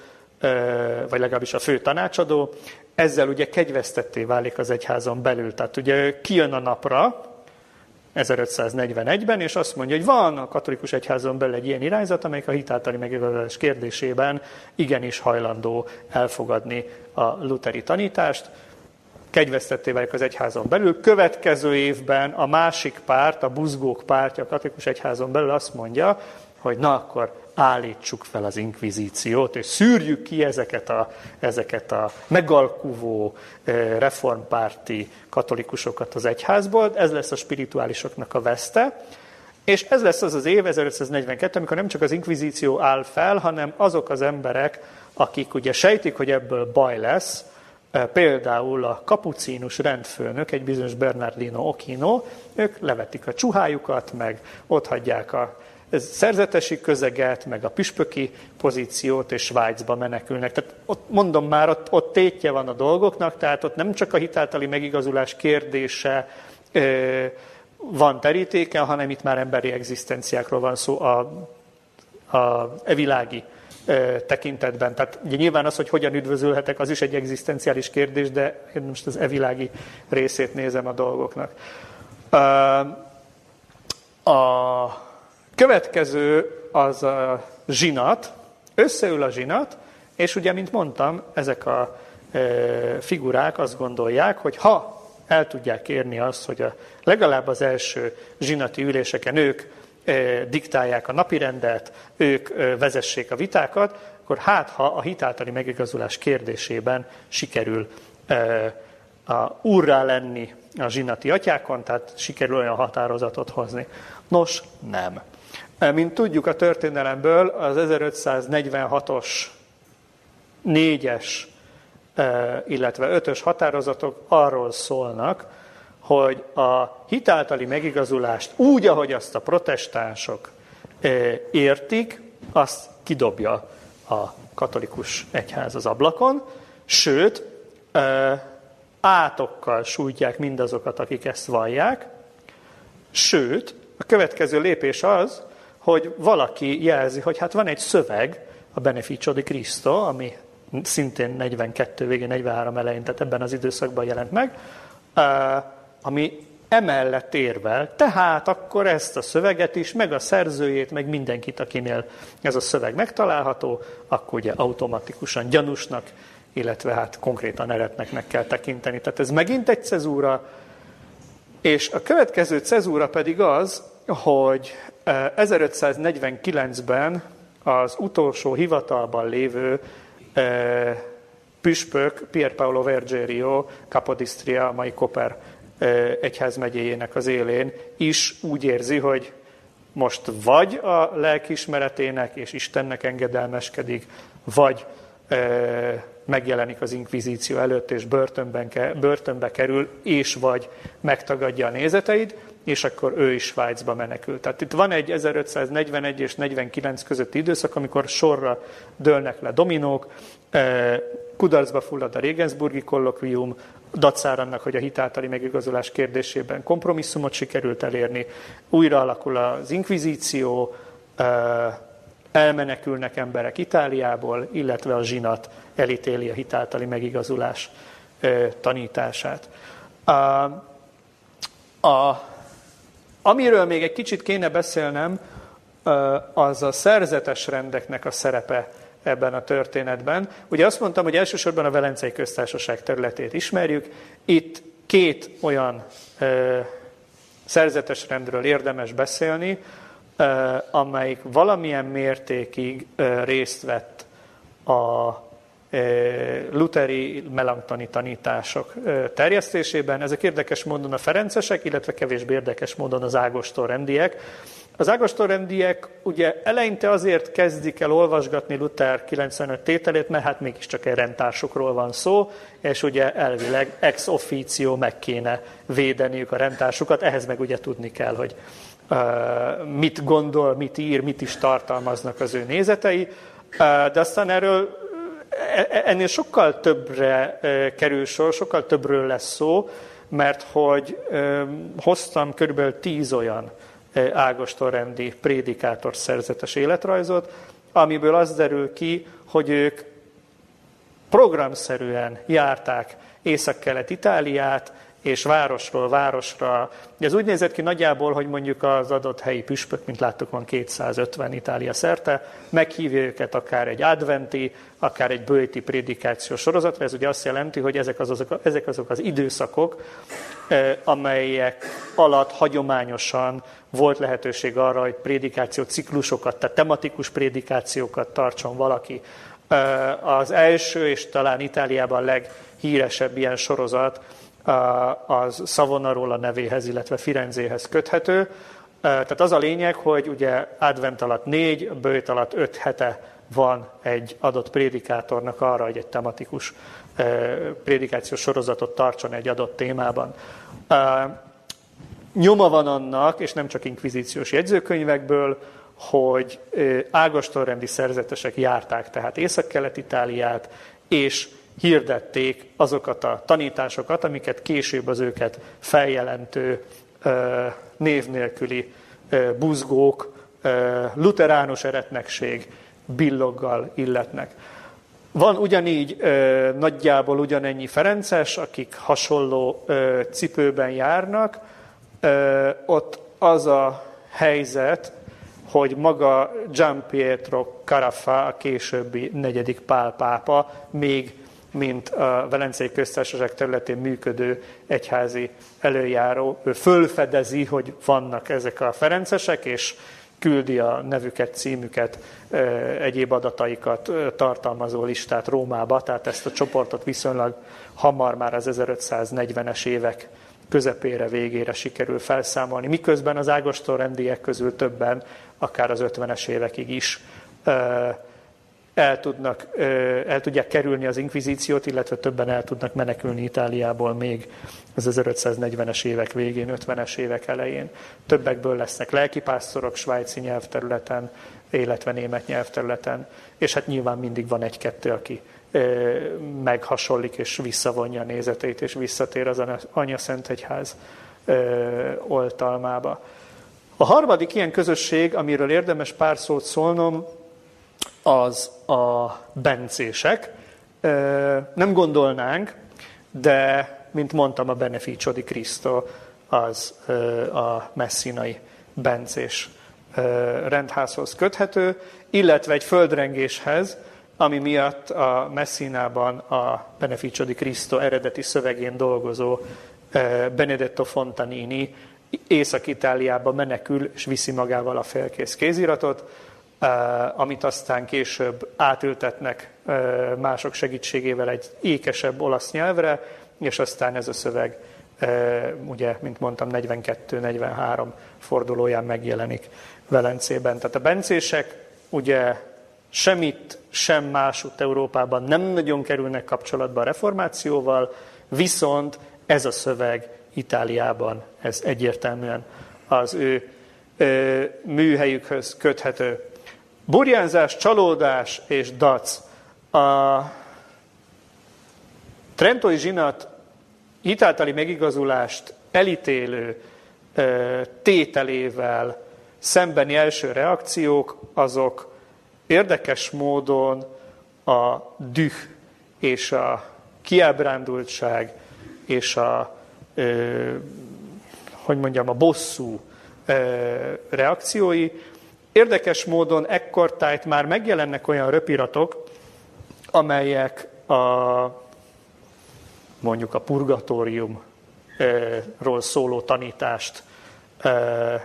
vagy legalábbis a fő tanácsadó, ezzel ugye kegyvesztetté válik az egyházon belül. Tehát ugye kijön a napra, 1541-ben, és azt mondja, hogy van a katolikus egyházon belül egy ilyen irányzat, amelyik a hitáltali megigazolás kérdésében igenis hajlandó elfogadni a luteri tanítást. Kegyvesztetté válik az egyházon belül. Következő évben a másik párt, a buzgók pártja a katolikus egyházon belül azt mondja, hogy na akkor állítsuk fel az inkvizíciót, és szűrjük ki ezeket a, ezeket a megalkuvó reformpárti katolikusokat az egyházból. Ez lesz a spirituálisoknak a veszte. És ez lesz az az év, 1542, amikor nem csak az inkvizíció áll fel, hanem azok az emberek, akik ugye sejtik, hogy ebből baj lesz, például a kapucínus rendfőnök, egy bizonyos Bernardino Okino, ők levetik a csuhájukat, meg ott hagyják a szerzetesi közeget, meg a püspöki pozíciót, és Svájcba menekülnek. Tehát ott mondom már, ott, ott tétje van a dolgoknak, tehát ott nem csak a hitáltali megigazulás kérdése ö, van terítéken, hanem itt már emberi egzisztenciákról van szó a, a evilági ö, tekintetben. Tehát ugye nyilván az, hogy hogyan üdvözölhetek, az is egy egzisztenciális kérdés, de én most az evilági részét nézem a dolgoknak. A Következő az a zsinat, összeül a zsinat, és ugye, mint mondtam, ezek a figurák azt gondolják, hogy ha el tudják érni azt, hogy a, legalább az első zsinati üléseken ők diktálják a napirendet, ők vezessék a vitákat, akkor hát, ha a hitáltali megigazulás kérdésében sikerül a úrrá lenni a zsinati atyákon, tehát sikerül olyan határozatot hozni. Nos, nem. Mint tudjuk a történelemből, az 1546-os, 4-es, illetve 5-ös határozatok arról szólnak, hogy a hitáltali megigazulást úgy, ahogy azt a protestánsok értik, azt kidobja a katolikus egyház az ablakon, sőt, átokkal sújtják mindazokat, akik ezt vallják, sőt, a következő lépés az, hogy valaki jelzi, hogy hát van egy szöveg, a Beneficio di Cristo, ami szintén 42 végén, 43 elején, tehát ebben az időszakban jelent meg, ami emellett érvel, tehát akkor ezt a szöveget is, meg a szerzőjét, meg mindenkit, akinél ez a szöveg megtalálható, akkor ugye automatikusan gyanúsnak, illetve hát konkrétan eretneknek kell tekinteni. Tehát ez megint egy cezúra, És a következő cezúra pedig az, hogy 1549-ben az utolsó hivatalban lévő püspök Pier Paolo Vergerio Capodistria, mai Koper egyházmegyéjének az élén is úgy érzi, hogy most vagy a lelkismeretének és Istennek engedelmeskedik, vagy megjelenik az inkvizíció előtt, és börtönben, börtönbe kerül, és vagy megtagadja a nézeteit, és akkor ő is Svájcba menekül. Tehát itt van egy 1541 és 49 közötti időszak, amikor sorra dőlnek le dominók, kudarcba fullad a Regensburgi kollokvium, dacár annak, hogy a hitáltali megigazolás kérdésében kompromisszumot sikerült elérni, újra alakul az inkvizíció, elmenekülnek emberek Itáliából, illetve a zsinat elítéli a hitáltali megigazulás tanítását. A, a, amiről még egy kicsit kéne beszélnem, az a szerzetes rendeknek a szerepe ebben a történetben. Ugye azt mondtam, hogy elsősorban a Velencei Köztársaság területét ismerjük. Itt két olyan ö, szerzetes rendről érdemes beszélni, ö, amelyik valamilyen mértékig ö, részt vett a luteri melanktoni tanítások terjesztésében. Ezek érdekes módon a ferencesek, illetve kevésbé érdekes módon az ágostor rendiek. Az ágostorrendiek ugye eleinte azért kezdik el olvasgatni Luther 95 tételét, mert hát mégiscsak egy rendtársukról van szó, és ugye elvileg ex officio meg kéne védeniük a rendtársukat, ehhez meg ugye tudni kell, hogy uh, mit gondol, mit ír, mit is tartalmaznak az ő nézetei, uh, de aztán erről e, e, ennél sokkal többre kerül sor, sokkal többről lesz szó, mert hogy hoztam körülbelül tíz olyan ágostorrendi prédikátor szerzetes életrajzot, amiből az derül ki, hogy ők programszerűen járták észak-kelet Itáliát, és városról városra. Ez úgy nézett ki nagyjából, hogy mondjuk az adott helyi püspök, mint láttuk, van 250 Itália szerte, meghívja őket akár egy adventi, akár egy bőti prédikáció sorozatra. Ez ugye azt jelenti, hogy ezek, az, azok, ezek azok az időszakok, amelyek alatt hagyományosan volt lehetőség arra, hogy prédikáció ciklusokat, tehát tematikus prédikációkat tartson valaki. Az első és talán Itáliában leghíresebb ilyen sorozat az Savonarola nevéhez, illetve Firenzéhez köthető. Tehát az a lényeg, hogy ugye advent alatt négy, bőjt alatt öt hete van egy adott prédikátornak arra, hogy egy tematikus prédikációs sorozatot tartson egy adott témában. Nyoma van annak, és nem csak inkvizíciós jegyzőkönyvekből, hogy ágastorrendi szerzetesek járták tehát Észak-Kelet-Itáliát, és hirdették azokat a tanításokat, amiket később az őket feljelentő név nélküli buzgók, luteránus eretnekség billoggal illetnek. Van ugyanígy nagyjából ugyanennyi Ferences, akik hasonló cipőben járnak. Ott az a helyzet, hogy maga Gian Pietro Carafa, a későbbi negyedik Pál pápa, még mint a Velencei Köztársaság területén működő egyházi előjáró. Ő fölfedezi, hogy vannak ezek a ferencesek, és küldi a nevüket, címüket, egyéb adataikat tartalmazó listát Rómába, tehát ezt a csoportot viszonylag hamar már az 1540-es évek közepére, végére sikerül felszámolni, miközben az Ágoston rendiek közül többen, akár az 50-es évekig is el, tudnak, el tudják kerülni az inkvizíciót, illetve többen el tudnak menekülni Itáliából még az 1540-es évek végén, 50-es évek elején. Többekből lesznek lelkipásztorok svájci nyelvterületen, illetve német nyelvterületen, és hát nyilván mindig van egy-kettő, aki meghasonlik és visszavonja a nézeteit, és visszatér az Anya Szent Egyház oltalmába. A harmadik ilyen közösség, amiről érdemes pár szót szólnom, az a bencések. Nem gondolnánk, de, mint mondtam, a Beneficio di Cristo az a messzinai bencés rendházhoz köthető, illetve egy földrengéshez, ami miatt a Messinában a Beneficio di Cristo eredeti szövegén dolgozó Benedetto Fontanini Észak-Itáliába menekül, és viszi magával a felkész kéziratot, amit aztán később átültetnek mások segítségével egy ékesebb olasz nyelvre, és aztán ez a szöveg, ugye, mint mondtam, 42-43 fordulóján megjelenik Velencében. Tehát a bencések ugye semmit, sem másút Európában nem nagyon kerülnek kapcsolatba a reformációval, viszont ez a szöveg Itáliában, ez egyértelműen az ő műhelyükhöz köthető. Burjánzás, csalódás és dac. A Trentói zsinat hitáltali megigazulást elítélő tételével szembeni első reakciók, azok érdekes módon a düh és a kiábrándultság és a, ö, hogy mondjam, a bosszú reakciói. Érdekes módon ekkortájt már megjelennek olyan röpiratok, amelyek a, mondjuk a purgatóriumról szóló tanítást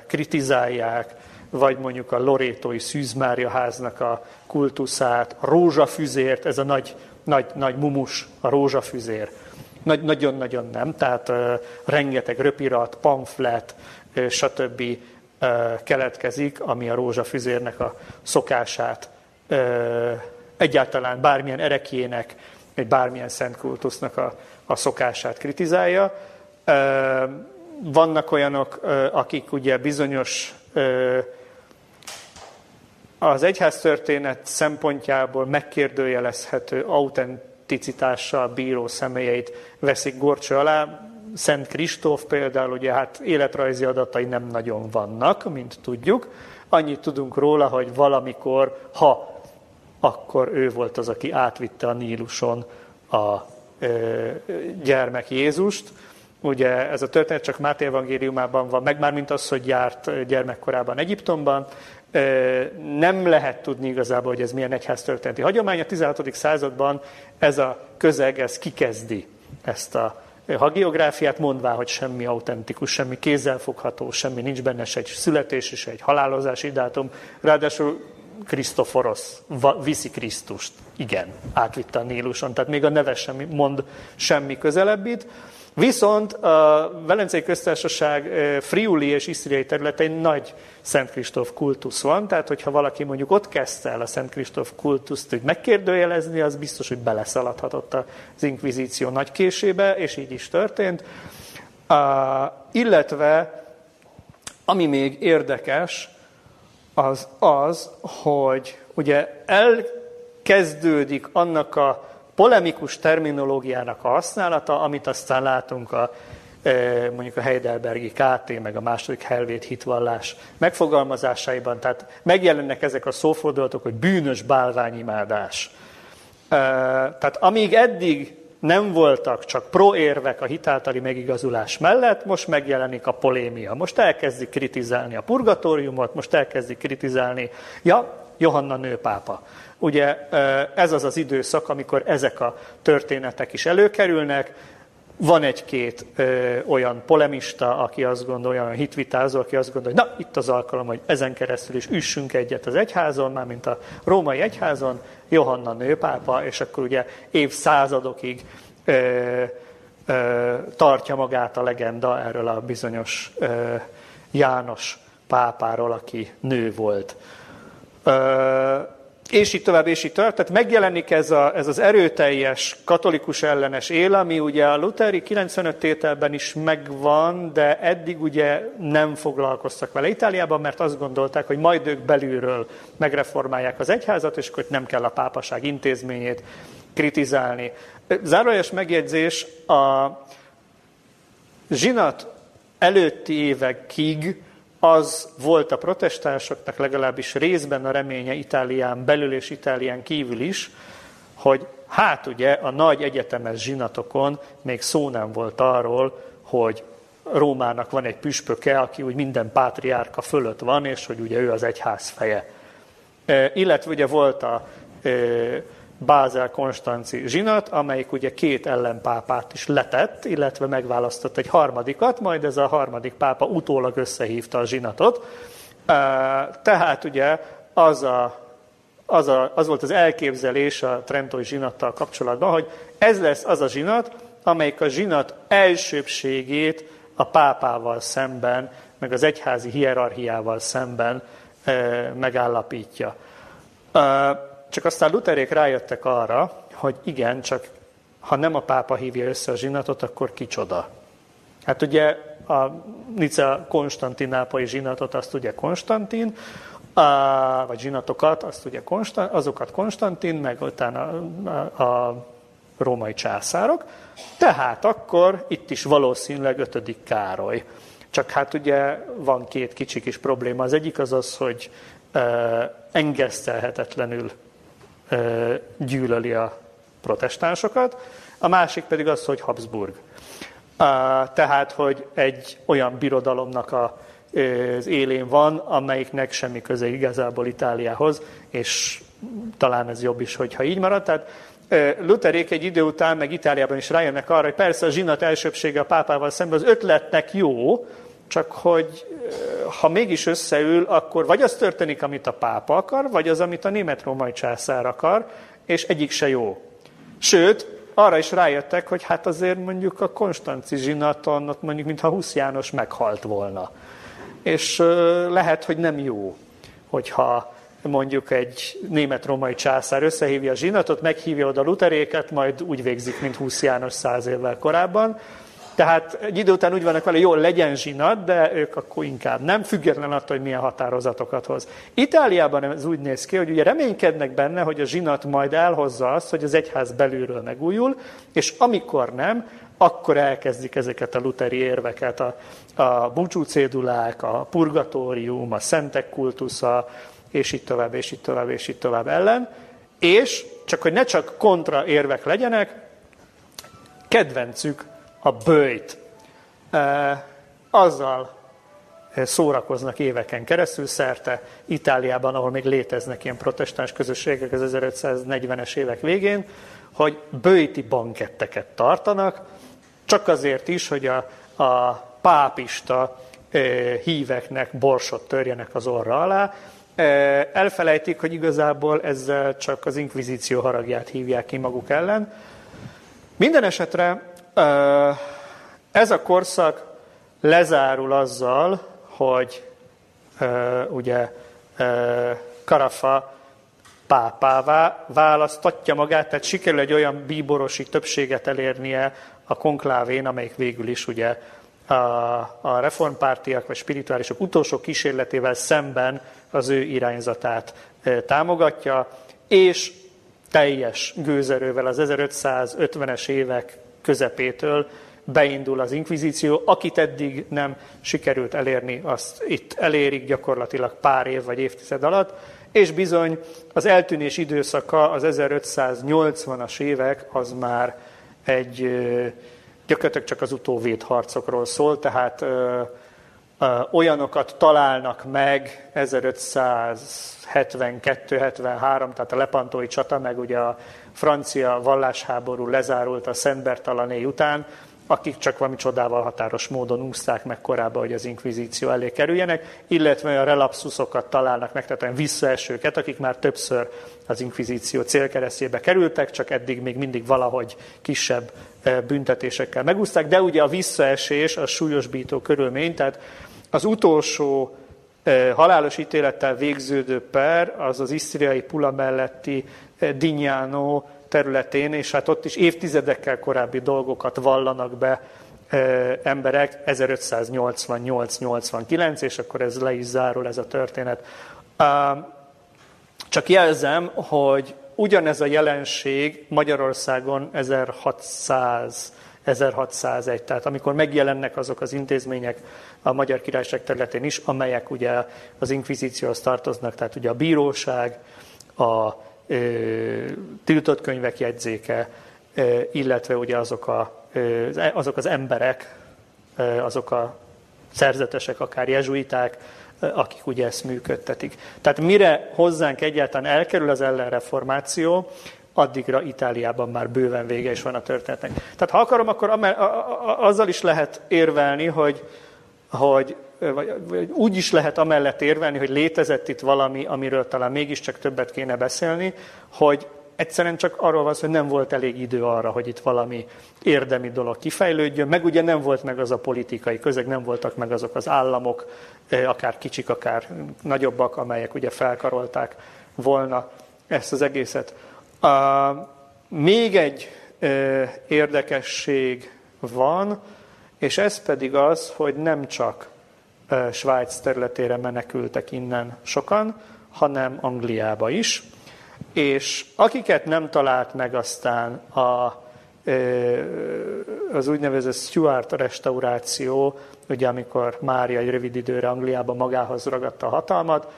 kritizálják, vagy mondjuk a Lorétói Szűzmária háznak a kultuszát, a rózsafüzért, ez a nagy, nagy, nagy mumus, a rózsafüzér. Nagy, nagyon-nagyon nem, tehát uh, rengeteg röpirat, pamflet, uh, stb. Keletkezik, ami a rózsafüzérnek a szokását egyáltalán bármilyen erekjének, egy bármilyen szent kultusznak a, a szokását kritizálja. Vannak olyanok, akik ugye bizonyos az egyháztörténet szempontjából megkérdőjelezhető autenticitással bíró személyeit veszik gorcső alá. Szent Kristóf például, ugye hát életrajzi adatai nem nagyon vannak, mint tudjuk. Annyit tudunk róla, hogy valamikor, ha akkor ő volt az, aki átvitte a Níluson a ö, gyermek Jézust, Ugye ez a történet csak Máté evangéliumában van, meg már mint az, hogy járt gyermekkorában Egyiptomban. Nem lehet tudni igazából, hogy ez milyen egyháztörténeti hagyomány. A 16. században ez a közeg, ez kikezdi ezt a hagiográfiát, mondvá, hogy semmi autentikus, semmi kézzelfogható, semmi nincs benne, se egy születés és egy halálozási dátum. Ráadásul Krisztoforos viszi Krisztust. Igen, átvitte a Níluson, tehát még a neve sem mond semmi közelebbit. Viszont a Velencei Köztársaság Friuli és Isztriai területein nagy Szent Kristóf kultusz van, tehát hogyha valaki mondjuk ott kezdte el a Szent Kristóf kultuszt hogy megkérdőjelezni, az biztos, hogy beleszaladhatott az inkvizíció nagy késébe, és így is történt. Uh, illetve, ami még érdekes, az az, hogy ugye elkezdődik annak a polemikus terminológiának a használata, amit aztán látunk a, e, mondjuk a Heidelbergi KT, meg a második Helvét hitvallás megfogalmazásaiban. Tehát megjelennek ezek a szófordulatok, hogy bűnös bálványimádás. E, tehát amíg eddig nem voltak csak proérvek a hitáltali megigazulás mellett, most megjelenik a polémia. Most elkezdik kritizálni a purgatóriumot, most elkezdik kritizálni, ja, Johanna nőpápa. Ugye ez az az időszak, amikor ezek a történetek is előkerülnek, van egy-két olyan polemista, aki azt gondolja, olyan hitvitázó, aki azt gondolja, hogy na, itt az alkalom, hogy ezen keresztül is üssünk egyet az egyházon, már mint a római egyházon, Johanna nőpápa, és akkor ugye évszázadokig ö, ö, tartja magát a legenda erről a bizonyos ö, János pápáról, aki nő volt. És így tovább, és így tovább. Tehát megjelenik ez, a, ez az erőteljes katolikus ellenes él, ami ugye a Lutheri 95 tételben is megvan, de eddig ugye nem foglalkoztak vele Itáliában, mert azt gondolták, hogy majd ők belülről megreformálják az egyházat, és akkor nem kell a pápaság intézményét kritizálni. Zárójeles megjegyzés, a zsinat előtti évekig az volt a protestánsoknak legalábbis részben a reménye Itálián belül és Itálián kívül is, hogy hát ugye a nagy egyetemes zsinatokon még szó nem volt arról, hogy Rómának van egy püspöke, aki úgy minden pátriárka fölött van, és hogy ugye ő az egyház feje. E, illetve ugye volt a e, Bázel Konstanci zsinat, amelyik ugye két ellenpápát is letett, illetve megválasztott egy harmadikat, majd ez a harmadik pápa utólag összehívta a zsinatot. Tehát ugye az, a, az, a, az volt az elképzelés a Trentói zsinattal kapcsolatban, hogy ez lesz az a zsinat, amelyik a zsinat elsőbségét a pápával szemben, meg az egyházi hierarchiával szemben megállapítja. Csak aztán luterék rájöttek arra, hogy igen, csak ha nem a pápa hívja össze a zsinatot, akkor kicsoda. Hát ugye a Nica konstantinápai zsinatot, azt ugye Konstantin, a, vagy zsinatokat, azt ugye Konstant, azokat Konstantin, meg utána a, a római császárok. Tehát akkor itt is valószínűleg ötödik Károly. Csak hát ugye van két kicsi kis probléma. Az egyik az az, hogy engesztelhetetlenül gyűlöli a protestánsokat, a másik pedig az, hogy Habsburg. Tehát, hogy egy olyan birodalomnak a, az élén van, amelyiknek semmi köze igazából Itáliához, és talán ez jobb is, hogyha így marad. Tehát Lutherék egy idő után, meg Itáliában is rájönnek arra, hogy persze a zsinat elsőbsége a pápával szemben az ötletnek jó, csak hogy ha mégis összeül, akkor vagy az történik, amit a pápa akar, vagy az, amit a német-római császár akar, és egyik se jó. Sőt, arra is rájöttek, hogy hát azért mondjuk a Konstanci zsinaton, ott mondjuk mintha Husz János meghalt volna. És lehet, hogy nem jó, hogyha mondjuk egy német-romai császár összehívja a zsinatot, meghívja oda luteréket, majd úgy végzik, mint Husz János száz évvel korábban, tehát egy idő után úgy vannak vele, jól legyen zsinat, de ők akkor inkább nem, független attól, hogy milyen határozatokat hoz. Itáliában ez úgy néz ki, hogy ugye reménykednek benne, hogy a zsinat majd elhozza azt, hogy az egyház belülről megújul, és amikor nem, akkor elkezdik ezeket a luteri érveket, a, a búcsúcédulák, a purgatórium, a szentek kultusza, és így tovább, és így tovább, és így tovább ellen. És, csak hogy ne csak kontra érvek legyenek, kedvencük a bőjt. Azzal szórakoznak éveken keresztül szerte Itáliában, ahol még léteznek ilyen protestáns közösségek az 1540-es évek végén, hogy bőjti banketteket tartanak, csak azért is, hogy a, a pápista híveknek borsot törjenek az orra alá. Elfelejtik, hogy igazából ezzel csak az inkvizíció haragját hívják ki maguk ellen. Minden esetre ez a korszak lezárul azzal, hogy ugye Karafa pápává választatja magát, tehát sikerül egy olyan bíborosi többséget elérnie a konklávén, amelyik végül is ugye a, reformpártiak vagy spirituálisok utolsó kísérletével szemben az ő irányzatát támogatja, és teljes gőzerővel az 1550-es évek közepétől beindul az inkvizíció. Akit eddig nem sikerült elérni, azt itt elérik gyakorlatilag pár év vagy évtized alatt, és bizony az eltűnés időszaka, az 1580-as évek, az már egy gyakorlatilag csak az utóvéd harcokról szól, tehát olyanokat találnak meg 1572-73, tehát a Lepantói csata, meg ugye a francia vallásháború lezárult a Szent Bertalané után, akik csak valami csodával határos módon úszták meg korábban, hogy az inkvizíció elé kerüljenek, illetve olyan relapszusokat találnak meg, tehát olyan visszaesőket, akik már többször az inkvizíció célkeresztjébe kerültek, csak eddig még mindig valahogy kisebb e, büntetésekkel megúszták, de ugye a visszaesés a súlyosbító körülmény, tehát az utolsó e, halálos ítélettel végződő per, az az isztriai Pula melletti Dinyánó területén, és hát ott is évtizedekkel korábbi dolgokat vallanak be emberek, 1588-89, és akkor ez le is zárul ez a történet. Csak jelzem, hogy ugyanez a jelenség Magyarországon 1600 1601, tehát amikor megjelennek azok az intézmények a Magyar Királyság területén is, amelyek ugye az inkvizícióhoz tartoznak, tehát ugye a bíróság, a tiltott könyvek jegyzéke, illetve ugye azok, a, azok az emberek, azok a szerzetesek, akár jezsuiták, akik ugye ezt működtetik. Tehát mire hozzánk egyáltalán elkerül az ellenreformáció, addigra Itáliában már bőven vége is van a történetnek. Tehát ha akarom, akkor azzal is lehet érvelni, hogy, hogy vagy, vagy úgy is lehet amellett érvelni, hogy létezett itt valami, amiről talán mégiscsak többet kéne beszélni, hogy egyszerűen csak arról van hogy nem volt elég idő arra, hogy itt valami érdemi dolog kifejlődjön, meg ugye nem volt meg az a politikai közeg, nem voltak meg azok az államok, akár kicsik, akár nagyobbak, amelyek ugye felkarolták volna ezt az egészet. A, még egy érdekesség van, és ez pedig az, hogy nem csak Svájc területére menekültek innen sokan, hanem Angliába is. És akiket nem talált meg aztán a, az úgynevezett Stuart restauráció, ugye amikor Mária egy rövid időre Angliába magához ragadta a hatalmat,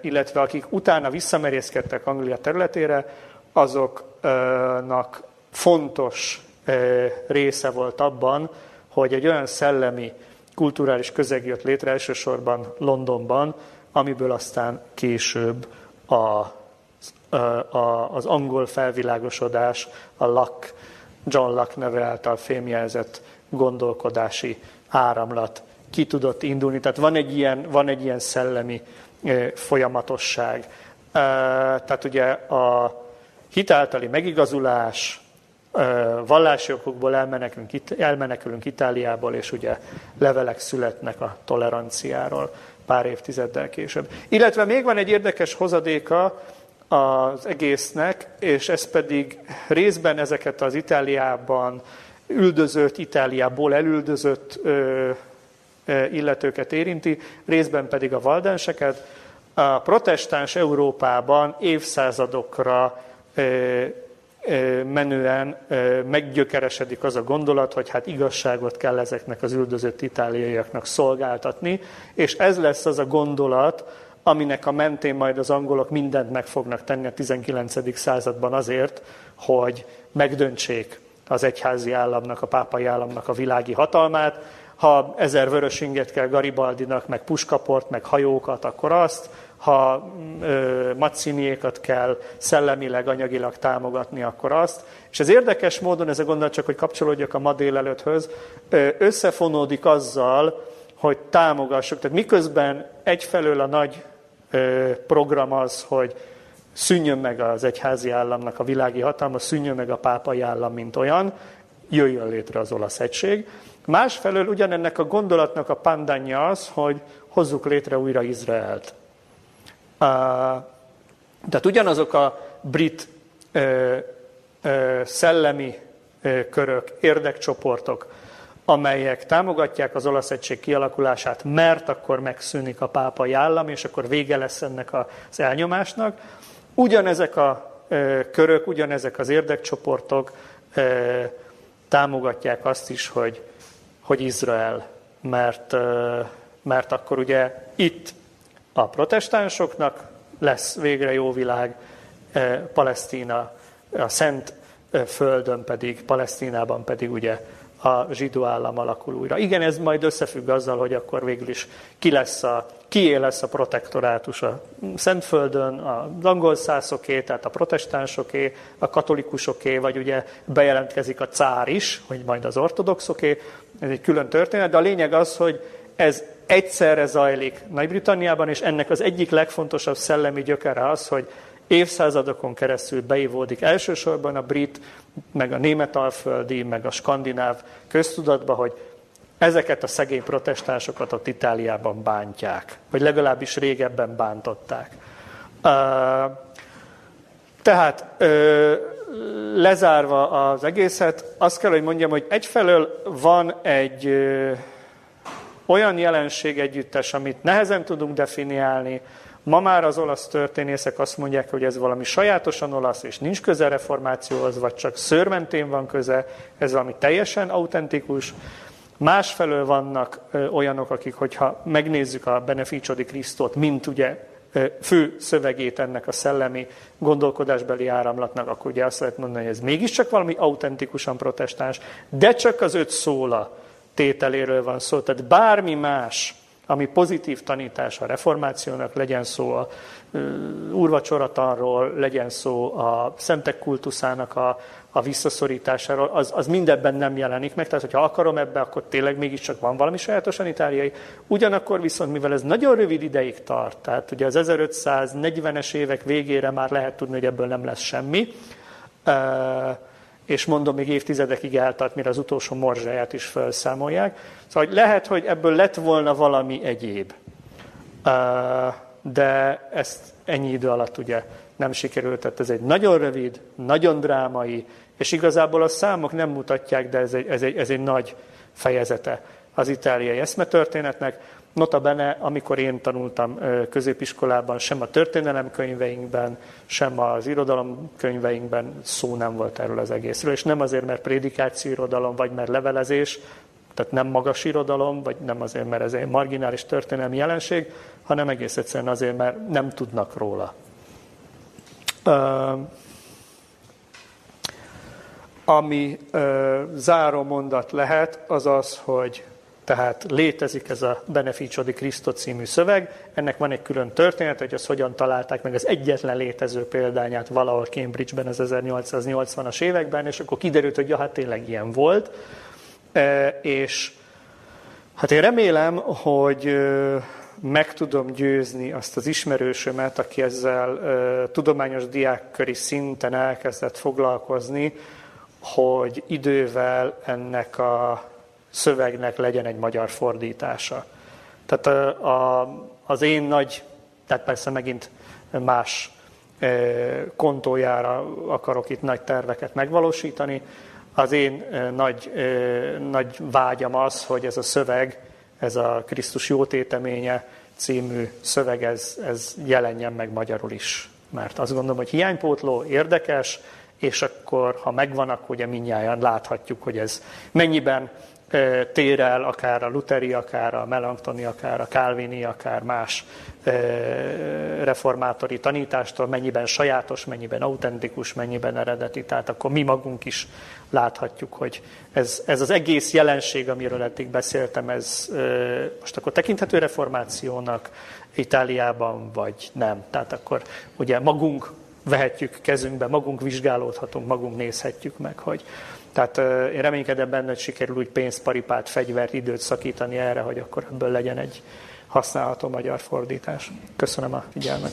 illetve akik utána visszamerészkedtek Anglia területére, azoknak fontos része volt abban, hogy egy olyan szellemi, kulturális közeg jött létre elsősorban Londonban, amiből aztán később a, a, az angol felvilágosodás, a Locke, John Locke neve által fémjelzett gondolkodási áramlat ki tudott indulni. Tehát van egy ilyen, van egy ilyen szellemi folyamatosság. Tehát ugye a hitáltali megigazulás, vallási okokból elmenekülünk, elmenekülünk Itáliából, és ugye levelek születnek a toleranciáról pár évtizeddel később. Illetve még van egy érdekes hozadéka az egésznek, és ez pedig részben ezeket az Itáliában üldözött, Itáliából elüldözött ö, ö, illetőket érinti, részben pedig a valdenseket. A protestáns Európában évszázadokra ö, menően meggyökeresedik az a gondolat, hogy hát igazságot kell ezeknek az üldözött itáliaiaknak szolgáltatni, és ez lesz az a gondolat, aminek a mentén majd az angolok mindent meg fognak tenni a 19. században azért, hogy megdöntsék az egyházi államnak, a pápai államnak a világi hatalmát. Ha ezer vörös inget kell Garibaldinak, meg puskaport, meg hajókat, akkor azt, ha Mazziniékat kell szellemileg, anyagilag támogatni, akkor azt. És ez érdekes módon, ez a gondolat csak, hogy kapcsolódjak a ma délelőtthöz, összefonódik azzal, hogy támogassuk. Tehát miközben egyfelől a nagy program az, hogy szűnjön meg az egyházi államnak a világi hatalma, szűnjön meg a pápai állam, mint olyan, jöjjön létre az olasz egység. Másfelől ugyanennek a gondolatnak a pandanya az, hogy hozzuk létre újra Izraelt. Tehát ugyanazok a brit ö, ö, szellemi ö, körök, érdekcsoportok, amelyek támogatják az olasz egység kialakulását, mert akkor megszűnik a pápai állam, és akkor vége lesz ennek az elnyomásnak. Ugyanezek a körök, ugyanezek az érdekcsoportok támogatják azt is, hogy, hogy Izrael, mert, mert akkor ugye itt a protestánsoknak lesz végre jó világ, eh, Palesztina, a Szent eh, Földön pedig, Palesztinában pedig ugye a zsidó állam alakul újra. Igen, ez majd összefügg azzal, hogy akkor végül is ki lesz a, kié lesz a protektorátus a Szentföldön, az angol szászoké, tehát a protestánsoké, a katolikusoké, vagy ugye bejelentkezik a cár is, hogy majd az ortodoxoké, ez egy külön történet, de a lényeg az, hogy ez egyszerre zajlik Nagy-Britanniában, és ennek az egyik legfontosabb szellemi gyökere az, hogy évszázadokon keresztül beivódik elsősorban a brit, meg a németalföldi, meg a skandináv köztudatba, hogy ezeket a szegény protestánsokat ott Itáliában bántják, vagy legalábbis régebben bántották. Tehát lezárva az egészet, azt kell, hogy mondjam, hogy egyfelől van egy olyan jelenség együttes, amit nehezen tudunk definiálni. Ma már az olasz történészek azt mondják, hogy ez valami sajátosan olasz, és nincs köze reformációhoz, vagy csak szőrmentén van köze, ez valami teljesen autentikus. Másfelől vannak olyanok, akik, hogyha megnézzük a Beneficio di Christot, mint ugye fő szövegét ennek a szellemi gondolkodásbeli áramlatnak, akkor ugye azt lehet mondani, hogy ez mégiscsak valami autentikusan protestáns, de csak az öt szóla tételéről van szó. Tehát bármi más, ami pozitív tanítás a reformációnak, legyen szó a úrvacsoratanról, legyen szó a szentek kultuszának a, a visszaszorításáról, az, az mindebben nem jelenik meg, tehát hogyha akarom ebbe, akkor tényleg mégiscsak van valami sajátosan itáliai. Ugyanakkor viszont, mivel ez nagyon rövid ideig tart, tehát ugye az 1540-es évek végére már lehet tudni, hogy ebből nem lesz semmi, és mondom, még évtizedekig eltart, mire az utolsó morzsáját is felszámolják. Szóval lehet, hogy ebből lett volna valami egyéb. De ezt ennyi idő alatt ugye nem sikerült, tehát ez egy nagyon rövid, nagyon drámai, és igazából a számok nem mutatják, de ez egy, ez egy, ez egy nagy fejezete az itáliai eszmetörténetnek. Nota bene, amikor én tanultam középiskolában, sem a történelemkönyveinkben, sem az irodalomkönyveinkben szó nem volt erről az egészről, és nem azért, mert prédikáció irodalom, vagy mert levelezés, tehát nem magas irodalom, vagy nem azért, mert ez egy marginális történelmi jelenség, hanem egész egyszerűen azért, mert nem tudnak róla. Ami záró mondat lehet, az az, hogy tehát létezik ez a Beneficio di Cristo című szöveg, ennek van egy külön történet, hogy azt hogyan találták meg az egyetlen létező példányát valahol Cambridge-ben az 1880-as években, és akkor kiderült, hogy ja, hát tényleg ilyen volt. E, és hát én remélem, hogy meg tudom győzni azt az ismerősömet, aki ezzel tudományos diákköri szinten elkezdett foglalkozni, hogy idővel ennek a szövegnek legyen egy magyar fordítása. Tehát a, a, az én nagy, tehát persze megint más kontójára akarok itt nagy terveket megvalósítani. Az én nagy, nagy vágyam az, hogy ez a szöveg, ez a Krisztus jótéteménye című szöveg, ez, ez jelenjen meg magyarul is. Mert azt gondolom, hogy hiánypótló, érdekes, és akkor, ha megvan, akkor ugye mindjárt láthatjuk, hogy ez mennyiben tér el, akár a luteri, akár a melanctoni, akár a kálvini, akár más reformátori tanítástól, mennyiben sajátos, mennyiben autentikus, mennyiben eredeti. Tehát akkor mi magunk is láthatjuk, hogy ez, ez az egész jelenség, amiről eddig beszéltem, ez most akkor tekinthető reformációnak Itáliában, vagy nem. Tehát akkor ugye magunk vehetjük kezünkbe, magunk vizsgálódhatunk, magunk nézhetjük meg, hogy tehát én reménykedem benne, hogy sikerül úgy pénzt, paripát, fegyvert, időt szakítani erre, hogy akkor ebből legyen egy használható magyar fordítás. Köszönöm a figyelmet.